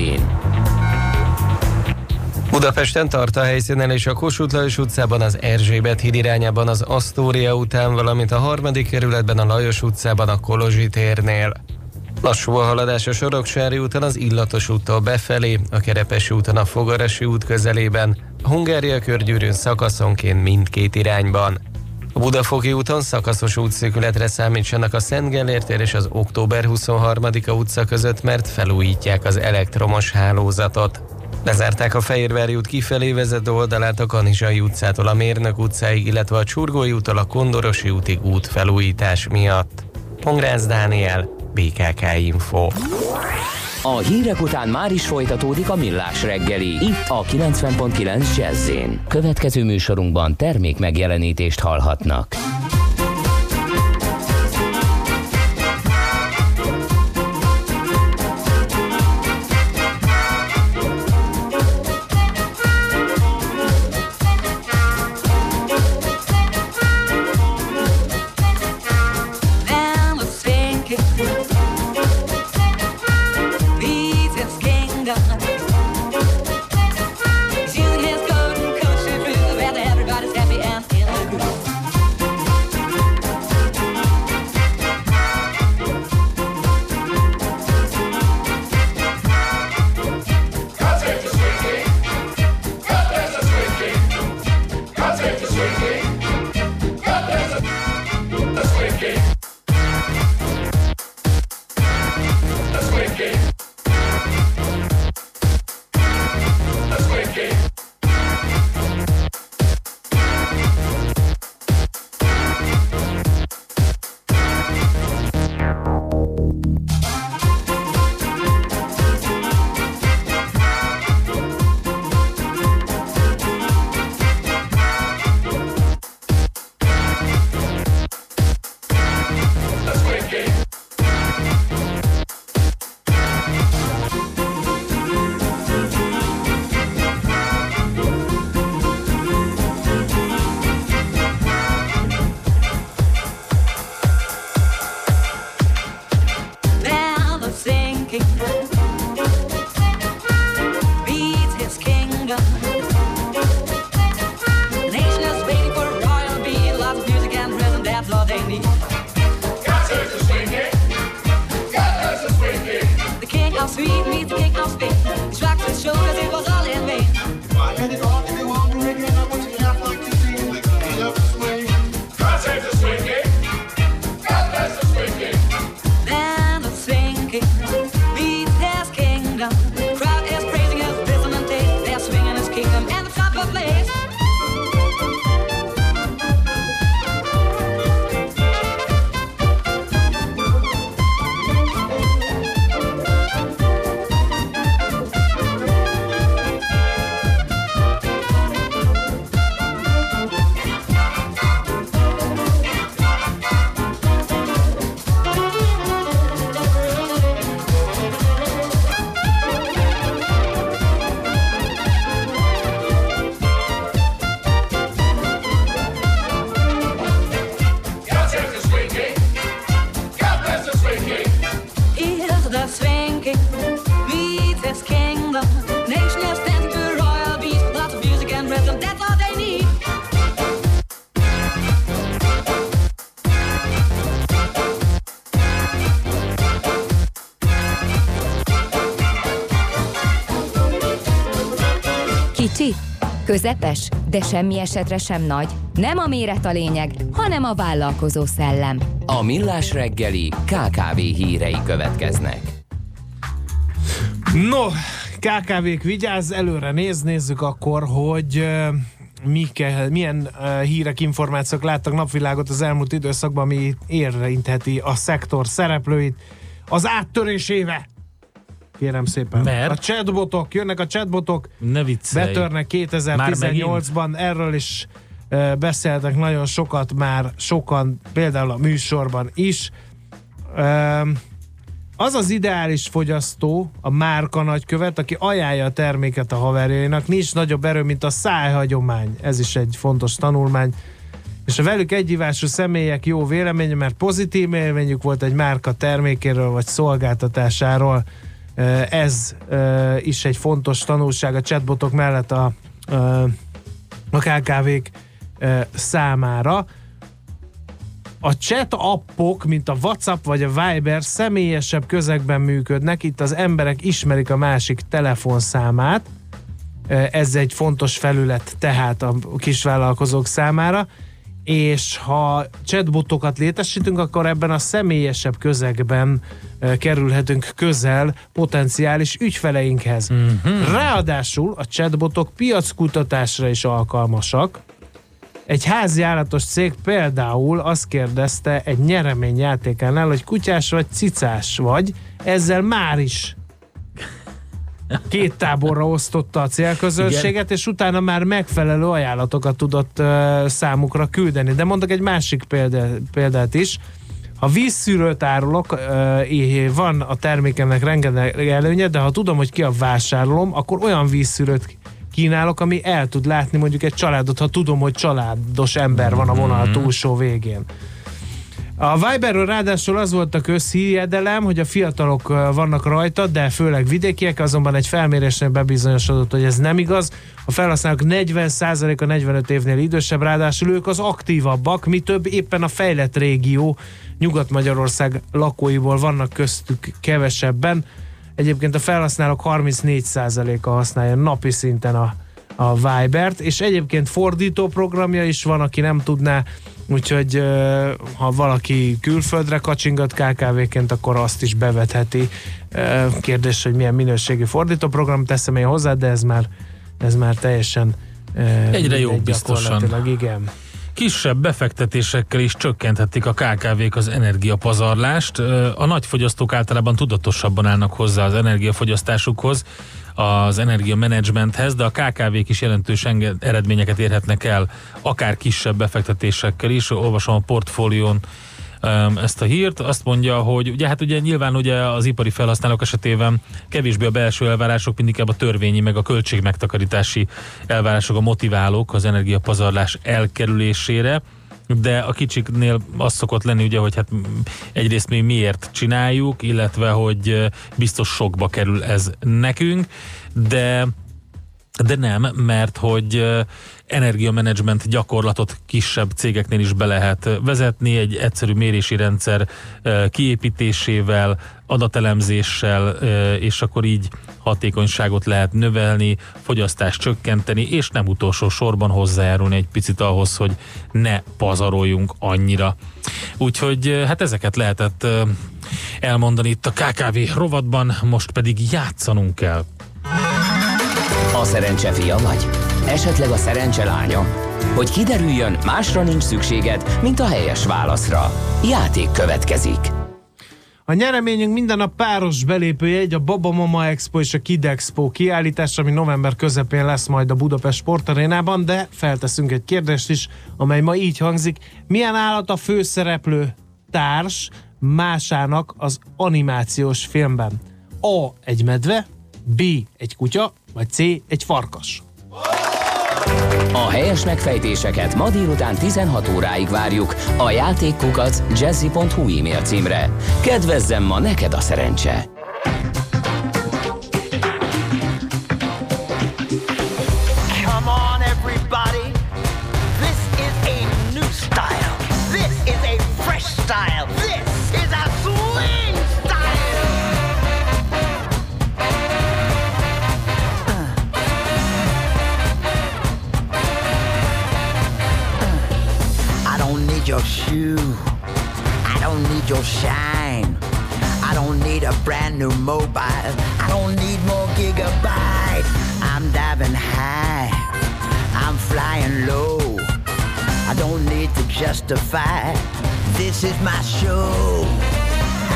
Budapesten tart a helyszínen és a Kossuth Lajos utcában az Erzsébet híd irányában az Asztória után, valamint a harmadik kerületben a Lajos utcában a Kolozsi térnél. Lassú a haladás a Soroksári úton az Illatos úttól befelé, a Kerepesi úton a Fogarasi út közelében, a Hungária körgyűrűn szakaszonként mindkét irányban. A Budafoki úton szakaszos útszűkületre számítsanak a Szent Gellért tér és az október 23-a utca között, mert felújítják az elektromos hálózatot. Lezárták a Fehérvári út kifelé vezető oldalát a Kanizsai utcától a Mérnök utcáig, illetve a Csurgói úttól a Kondorosi útig út felújítás miatt. Pongrász Dániel, BKK Info. A hírek után már is folytatódik a millás reggeli, itt a 90.9 jazz Következő műsorunkban termék megjelenítést hallhatnak. Közepes, de semmi esetre sem nagy. Nem a méret a lényeg, hanem a vállalkozó szellem. A Millás reggeli KKV hírei következnek. No, KKV-k vigyázz, előre néz, nézzük akkor, hogy mi kell, milyen uh, hírek, információk láttak napvilágot az elmúlt időszakban, ami érintheti a szektor szereplőit. Az áttörés éve! Kérem szépen. Mert? A chatbotok, jönnek a chatbotok, Ne viccelj. betörnek Már 2018-ban, erről is uh, beszéltek nagyon sokat már, sokan, például a műsorban is. Um, az az ideális fogyasztó, a márka nagykövet, aki ajánlja a terméket a haverjainak, nincs nagyobb erő, mint a szájhagyomány. Ez is egy fontos tanulmány. És a velük egyivású személyek jó véleménye, mert pozitív élményük volt egy márka termékéről vagy szolgáltatásáról. Ez is egy fontos tanulság a chatbotok mellett a, a KKV-k számára. A chat appok, mint a WhatsApp vagy a Viber személyesebb közegben működnek, itt az emberek ismerik a másik telefonszámát, ez egy fontos felület tehát a kisvállalkozók számára, és ha chatbotokat létesítünk, akkor ebben a személyesebb közegben kerülhetünk közel potenciális ügyfeleinkhez. Mm-hmm. Ráadásul a chatbotok piackutatásra is alkalmasak, egy házi állatos cég például azt kérdezte egy nyereményjátékánál, hogy kutyás vagy cicás vagy, ezzel már is két táborra osztotta a célközönséget, Igen. és utána már megfelelő ajánlatokat tudott uh, számukra küldeni. De mondok egy másik példát, példát is. Ha vízszűrőt árulok, uh, van a termékemnek rengeteg előnye, de ha tudom, hogy ki a vásárolom, akkor olyan vízszűrőt kínálok, ami el tud látni mondjuk egy családot, ha tudom, hogy családos ember van a vonal túlsó végén. A Viberről ráadásul az volt a közhírjedelem, hogy a fiatalok vannak rajta, de főleg vidékiek, azonban egy felmérésnél bebizonyosodott, hogy ez nem igaz. A felhasználók 40%-a 45 évnél idősebb, ráadásul ők az aktívabbak, mi több éppen a fejlett régió Nyugat-Magyarország lakóiból vannak köztük kevesebben. Egyébként a felhasználók 34%-a használja napi szinten a, a Vibert, és egyébként fordító programja is van, aki nem tudná, úgyhogy ha valaki külföldre kacsingat KKV-ként, akkor azt is bevetheti. Kérdés, hogy milyen minőségű fordító program teszem én hozzá, de ez már, ez már teljesen Egyre jobb biztosan. Igen. Kisebb befektetésekkel is csökkenthetik a KKV-k az energiapazarlást. A nagyfogyasztók általában tudatosabban állnak hozzá az energiafogyasztásukhoz, az energiamenedzsmenthez, de a KKV-k is jelentős eredményeket érhetnek el, akár kisebb befektetésekkel is. Olvasom a portfólión um, ezt a hírt. Azt mondja, hogy ugye hát ugye nyilván ugye az ipari felhasználók esetében kevésbé a belső elvárások, mindig a törvényi, meg a költségmegtakarítási elvárások a motiválók az energiapazarlás elkerülésére de a kicsiknél az szokott lenni ugye, hogy hát egyrészt mi miért csináljuk, illetve hogy biztos sokba kerül ez nekünk, de de nem, mert hogy energiamenedzsment gyakorlatot kisebb cégeknél is be lehet vezetni, egy egyszerű mérési rendszer kiépítésével, adatelemzéssel, és akkor így hatékonyságot lehet növelni, fogyasztást csökkenteni, és nem utolsó sorban hozzájárulni egy picit ahhoz, hogy ne pazaroljunk annyira. Úgyhogy hát ezeket lehetett elmondani itt a KKV rovatban, most pedig játszanunk kell. A szerencse fia vagy? Esetleg a szerencse lánya? Hogy kiderüljön, másra nincs szükséged, mint a helyes válaszra. Játék következik. A nyereményünk minden nap páros belépője egy a Baba Mama Expo és a Kid Expo kiállítás, ami november közepén lesz majd a Budapest Sportarénában, de felteszünk egy kérdést is, amely ma így hangzik. Milyen állat a főszereplő társ másának az animációs filmben? A. Egy medve, B. Egy kutya, vagy C. Egy farkas. A helyes megfejtéseket ma délután 16 óráig várjuk a játékkukac jazzy.hu e-mail címre. Kedvezzem ma neked a szerencse! Shoe. I don't need your shine. I don't need a brand new mobile. I don't need more gigabyte. I'm diving high. I'm flying low. I don't need to justify. This is my show.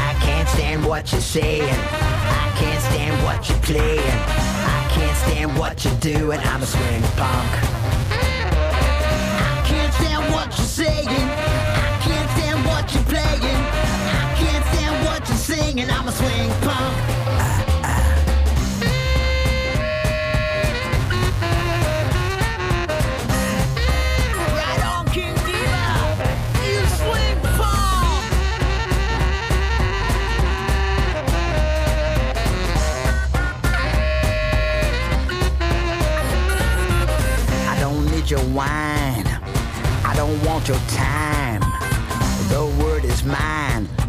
I can't stand what you're saying. I can't stand what you're playing. I can't stand what you're doing. I'm a swing punk. I can't stand what you're saying. swing and I'm a swing punk. your wine. I don't want your time. The word is mine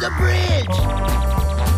the bridge!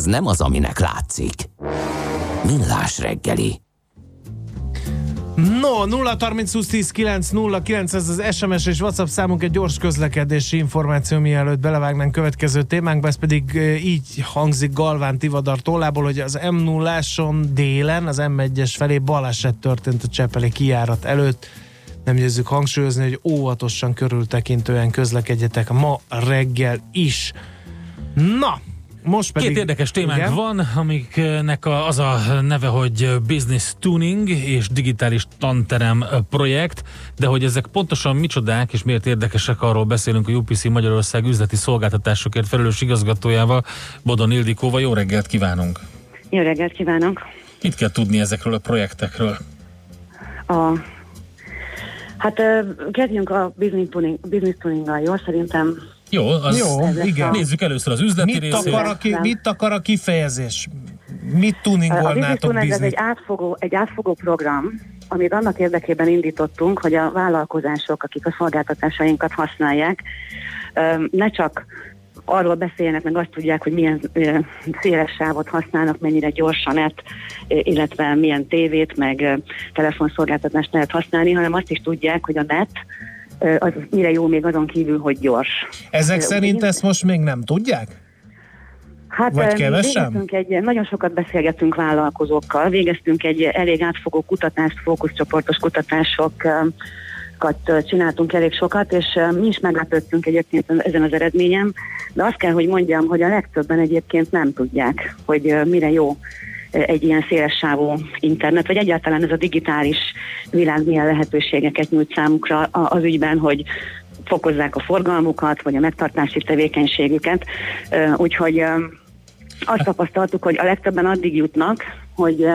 Ez nem az, aminek látszik. Millás reggeli. No, 0 30 20 10 9 0 9, ez az SMS és WhatsApp számunk egy gyors közlekedési információ, mielőtt belevágnánk következő témánkba, ez pedig így hangzik Galván Tivadar tollából, hogy az m 0 délen, az M1-es felé baleset történt a Csepeli kijárat előtt. Nem győzzük hangsúlyozni, hogy óvatosan körültekintően közlekedjetek ma reggel is. Na, most pedig... Két érdekes témánk Igen? van, amiknek a, az a neve, hogy Business Tuning és Digitális Tanterem projekt, de hogy ezek pontosan micsodák és miért érdekesek, arról beszélünk a UPC Magyarország üzleti szolgáltatásokért felelős igazgatójával, Bodon Ildikóval. Jó reggelt kívánunk! Jó reggelt kívánok! Mit kell tudni ezekről a projektekről? A, hát kezdjünk a business, tuning, business tuninggal, jó? Szerintem Jó, az Jó, igen. a- Nézzük először az üzleti Mit részét. akar, a ki, mit akar a kifejezés? Mit a tuningolnátok tuning ez egy átfogó, egy átfogó program, amit annak érdekében indítottunk, hogy a vállalkozások, akik a szolgáltatásainkat használják, ne csak arról beszéljenek, meg azt tudják, hogy milyen széles sávot használnak, mennyire gyorsan net, illetve milyen tévét, meg telefonszolgáltatást lehet használni, hanem azt is tudják, hogy a net az mire jó még azon kívül, hogy gyors. Ezek szerint ugye- ezt most még nem tudják? Hát Vagy kevesen? egy, nagyon sokat beszélgettünk vállalkozókkal, végeztünk egy elég átfogó kutatást, fókuszcsoportos kutatásokat csináltunk elég sokat, és mi is meglepődtünk egyébként ezen az eredményem, de azt kell, hogy mondjam, hogy a legtöbben egyébként nem tudják, hogy mire jó egy ilyen szélessávú internet, vagy egyáltalán ez a digitális világ milyen lehetőségeket nyújt számukra az ügyben, hogy fokozzák a forgalmukat, vagy a megtartási tevékenységüket. Úgyhogy azt tapasztaltuk, hogy a legtöbben addig jutnak, hogy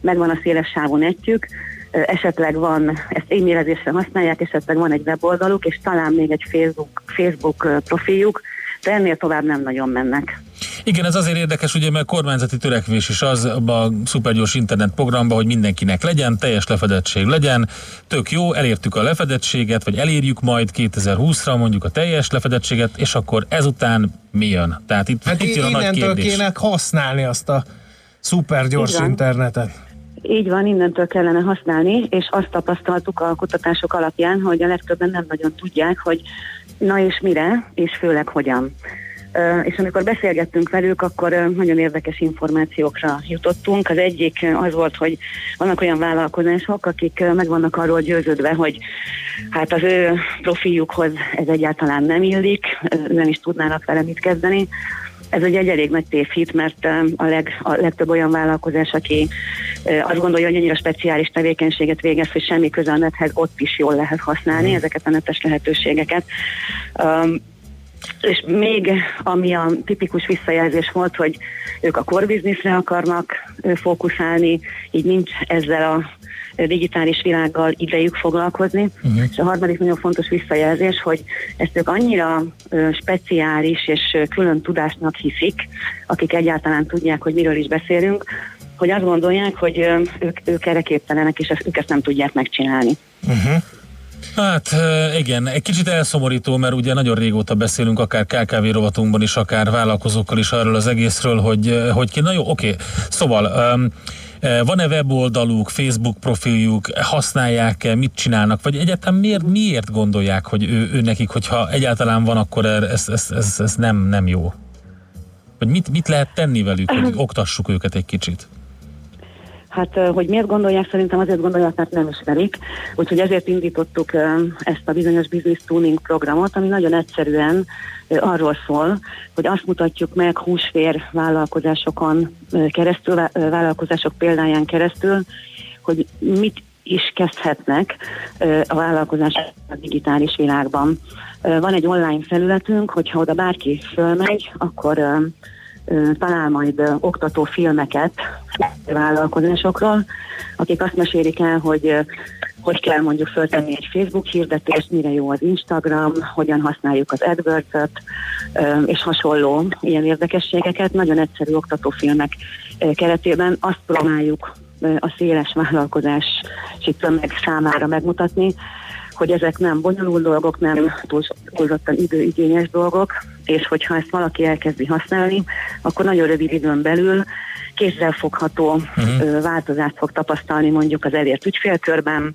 megvan a széles sávú netjük, esetleg van, ezt e-mailezésre használják, esetleg van egy weboldaluk, és talán még egy Facebook, Facebook profiljuk, de ennél tovább nem nagyon mennek. Igen, ez azért érdekes, ugye, mert kormányzati törekvés is az a szupergyors internet programban, hogy mindenkinek legyen, teljes lefedettség legyen, tök jó, elértük a lefedettséget, vagy elérjük majd 2020-ra mondjuk a teljes lefedettséget, és akkor ezután mi jön? Tehát itt, Hát itt jön a nagy kérdés. kéne használni azt a szuper gyors Így van. internetet. Így van, innentől kellene használni, és azt tapasztaltuk a kutatások alapján, hogy a legtöbben nem nagyon tudják, hogy na és mire, és főleg hogyan. És amikor beszélgettünk velük, akkor nagyon érdekes információkra jutottunk. Az egyik az volt, hogy vannak olyan vállalkozások, akik meg vannak arról győződve, hogy hát az ő profiljukhoz ez egyáltalán nem illik, nem is tudnának vele mit kezdeni. Ez ugye egy elég nagy tévhit, mert a, leg, a legtöbb olyan vállalkozás, aki azt gondolja, hogy annyira speciális tevékenységet végez, hogy semmi köze a nethez, ott is jól lehet használni ezeket a netes lehetőségeket. Um, és még ami a tipikus visszajelzés volt, hogy ők a core businessre akarnak fókuszálni, így nincs ezzel a digitális világgal idejük foglalkozni. Uh-huh. És a harmadik nagyon fontos visszajelzés, hogy ezt ők annyira ö, speciális és külön tudásnak hiszik, akik egyáltalán tudják, hogy miről is beszélünk, hogy azt gondolják, hogy ö, ők, ők erre képtelenek, és ezt, ők ezt nem tudják megcsinálni. Uh-huh. Hát igen, egy kicsit elszomorító, mert ugye nagyon régóta beszélünk, akár KKV rovatunkban is, akár vállalkozókkal is arról az egészről, hogy, hogy ki, na jó, oké, szóval um, van-e weboldaluk, Facebook profiljuk, használják-e, mit csinálnak, vagy egyáltalán miért, miért gondolják, hogy ő, ő nekik, hogyha egyáltalán van, akkor er- ez, ez, ez, ez nem, nem jó? Vagy mit, mit lehet tenni velük, hogy oktassuk őket egy kicsit? Hát, hogy miért gondolják, szerintem azért gondolják, mert nem ismerik. Úgyhogy ezért indítottuk ezt a bizonyos business tuning programot, ami nagyon egyszerűen arról szól, hogy azt mutatjuk meg húsvér vállalkozásokon keresztül, vállalkozások példáján keresztül, hogy mit is kezdhetnek a vállalkozás a digitális világban. Van egy online felületünk, hogyha oda bárki fölmegy, akkor talál majd oktató filmeket vállalkozásokról, akik azt mesélik el, hogy hogy kell mondjuk föltenni egy Facebook hirdetést, mire jó az Instagram, hogyan használjuk az AdWords-öt, ö, és hasonló ilyen érdekességeket. Nagyon egyszerű oktatófilmek keretében azt próbáljuk a széles vállalkozási tömeg számára megmutatni, hogy ezek nem bonyolult dolgok, nem túl- túlzottan időigényes dolgok, és hogyha ezt valaki elkezdi használni, akkor nagyon rövid időn belül kézzelfogható uh-huh. változást fog tapasztalni mondjuk az elért ügyfélkörben,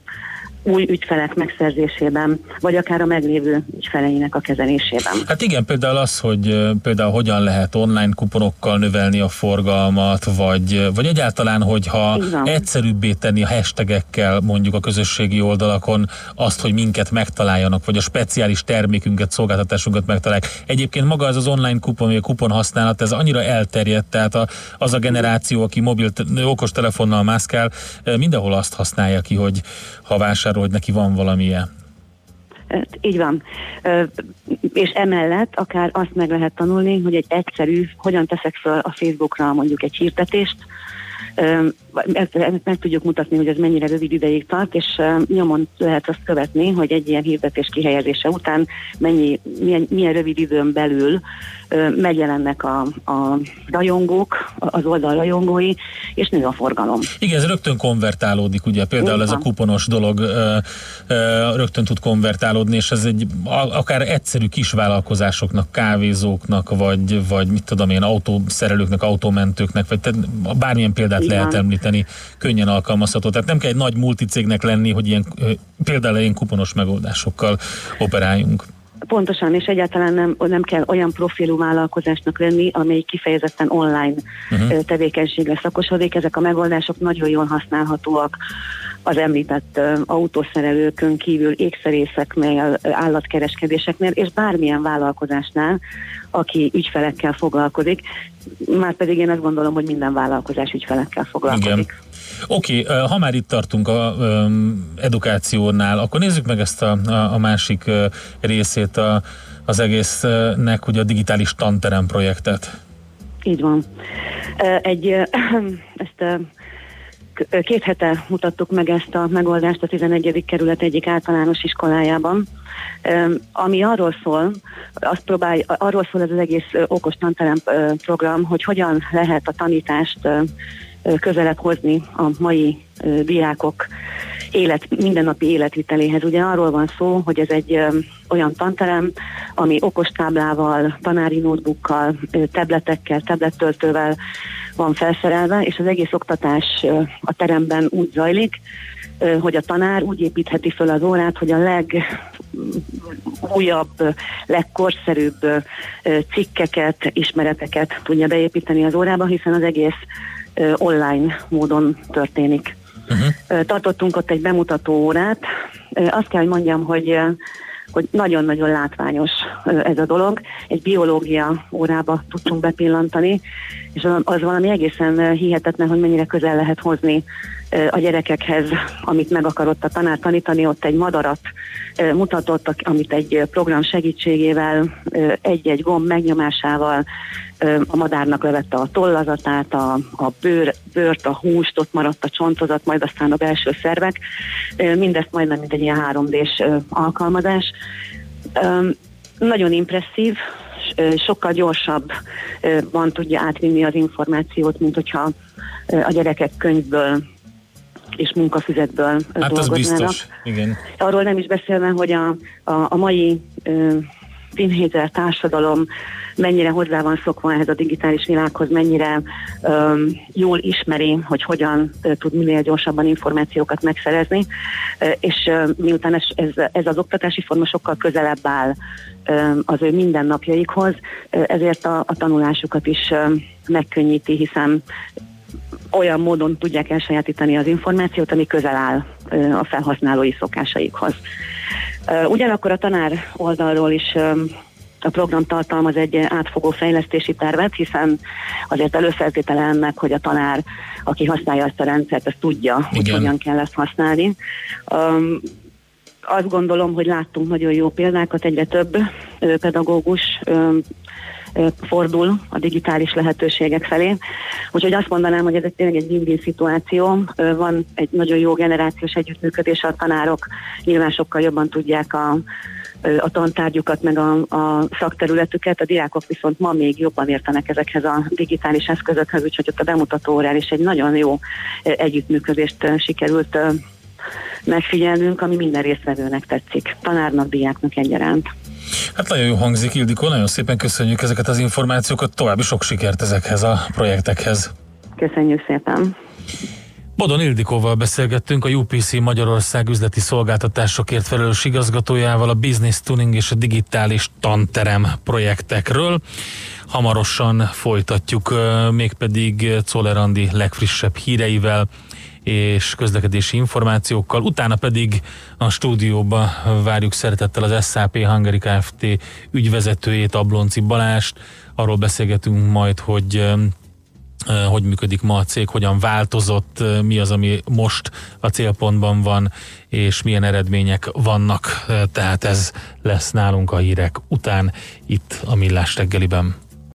új ügyfelek megszerzésében, vagy akár a meglévő ügyfeleinek a kezelésében. Hát igen, például az, hogy például hogyan lehet online kuponokkal növelni a forgalmat, vagy, vagy egyáltalán, hogyha van. egyszerűbbé tenni a hashtagekkel mondjuk a közösségi oldalakon azt, hogy minket megtaláljanak, vagy a speciális termékünket, szolgáltatásunkat megtalálják. Egyébként maga az az online kupon, vagy a kupon használat, ez annyira elterjedt, tehát a, az a generáció, aki mobil, okos telefonnal mászkál, mindenhol azt használja ki, hogy ha vásárol, hogy neki van valamilyen. Így van. És emellett akár azt meg lehet tanulni, hogy egy egyszerű, hogyan teszek föl a Facebookra mondjuk egy hirdetést, ezt, ezt meg tudjuk mutatni, hogy ez mennyire rövid ideig tart, és nyomon lehet azt követni, hogy egy ilyen hirdetés kihelyezése után mennyi, milyen, milyen rövid időn belül megjelennek a, a rajongók, az oldal rajongói, és nő a forgalom. Igen, ez rögtön konvertálódik, ugye például Így ez a kuponos dolog rögtön tud konvertálódni, és ez egy akár egyszerű kis vállalkozásoknak, kávézóknak, vagy, vagy mit tudom én, autószerelőknek, autómentőknek, vagy tehát bármilyen példát Így lehet van. említeni, könnyen alkalmazható. Tehát nem kell egy nagy multicégnek lenni, hogy ilyen például ilyen kuponos megoldásokkal operáljunk. Pontosan, és egyáltalán nem, nem kell olyan profilú vállalkozásnak lenni, amely kifejezetten online uh-huh. tevékenységre szakosodik. Ezek a megoldások nagyon jól használhatóak az említett autószerelőkön kívül ékszerészeknél, állatkereskedéseknél, és bármilyen vállalkozásnál, aki ügyfelekkel foglalkozik. Márpedig én azt gondolom, hogy minden vállalkozás ügyfelekkel foglalkozik. Igen. Oké, okay, ha már itt tartunk a edukációnál, akkor nézzük meg ezt a, a, a másik részét a, az egésznek, ugye a digitális tanterem projektet. Így van. Egy, ezt két hete mutattuk meg ezt a megoldást a 11. kerület egyik általános iskolájában, ami arról szól, azt próbál, arról szól ez az egész okos tanterem program, hogy hogyan lehet a tanítást közelebb hozni a mai diákok élet, mindennapi életviteléhez. Ugye arról van szó, hogy ez egy olyan tanterem, ami okostáblával, tanári notebookkal, tabletekkel, tablettöltővel van felszerelve, és az egész oktatás a teremben úgy zajlik, hogy a tanár úgy építheti föl az órát, hogy a legújabb, legkorszerűbb ö, ö, cikkeket, ismereteket tudja beépíteni az órába, hiszen az egész online módon történik. Uh-huh. Tartottunk ott egy bemutató órát. Azt kell, hogy mondjam, hogy hogy nagyon-nagyon látványos ez a dolog. Egy biológia órába tudtunk bepillantani, és az- valami egészen hihetetlen, hogy mennyire közel lehet hozni a gyerekekhez, amit meg akarott a tanár tanítani. Ott egy madarat mutatott, amit egy program segítségével, egy-egy gomb megnyomásával a madárnak levette a tollazatát, a, a bőr, bőrt, a húst, ott maradt a csontozat, majd aztán a belső szervek. Mindezt majdnem, mint egy ilyen 3D-s ö, alkalmazás. Nagyon impresszív, sokkal gyorsabban tudja átvinni az információt, mint hogyha a gyerekek könyvből és munkafüzetből Hát dolgoznának. biztos. Igen. Arról nem is beszélve, hogy a, a, a mai ö, teenager társadalom mennyire hozzá van szokva ehhez a digitális világhoz, mennyire ö, jól ismeri, hogy hogyan ö, tud minél gyorsabban információkat megszerezni, ö, és ö, miután ez, ez, ez az oktatási forma sokkal közelebb áll ö, az ő mindennapjaikhoz, ö, ezért a, a tanulásukat is ö, megkönnyíti, hiszen olyan módon tudják elsajátítani az információt, ami közel áll a felhasználói szokásaikhoz. Ugyanakkor a tanár oldalról is a program tartalmaz egy átfogó fejlesztési tervet, hiszen azért előfeltétele ennek, hogy a tanár, aki használja ezt a rendszert, ezt tudja, hogy Igen. hogyan kell ezt használni. Um, azt gondolom, hogy láttunk nagyon jó példákat, egyre több pedagógus fordul a digitális lehetőségek felé. Úgyhogy azt mondanám, hogy ez egy tényleg egy win-win szituáció. Van egy nagyon jó generációs együttműködés, a tanárok nyilván sokkal jobban tudják a, a tantárgyukat, meg a, a szakterületüket, a diákok viszont ma még jobban értenek ezekhez a digitális eszközökhez, úgyhogy ott a bemutató órán is egy nagyon jó együttműködést sikerült megfigyelnünk, ami minden résztvevőnek tetszik, tanárnak, diáknak egyaránt. Hát nagyon jó hangzik, Ildikó, nagyon szépen köszönjük ezeket az információkat, további sok sikert ezekhez a projektekhez. Köszönjük szépen! Bodon Ildikóval beszélgettünk, a UPC Magyarország üzleti szolgáltatásokért felelős igazgatójával a Business Tuning és a digitális tanterem projektekről. Hamarosan folytatjuk, mégpedig Czoller Andi legfrissebb híreivel és közlekedési információkkal. Utána pedig a stúdióba várjuk szeretettel az SAP Hungary Kft. ügyvezetőjét, Ablonci Balást. Arról beszélgetünk majd, hogy hogy működik ma a cég, hogyan változott, mi az, ami most a célpontban van, és milyen eredmények vannak. Eh, Tehát ez lesz nálunk a hírek után itt a Millás reggeliben.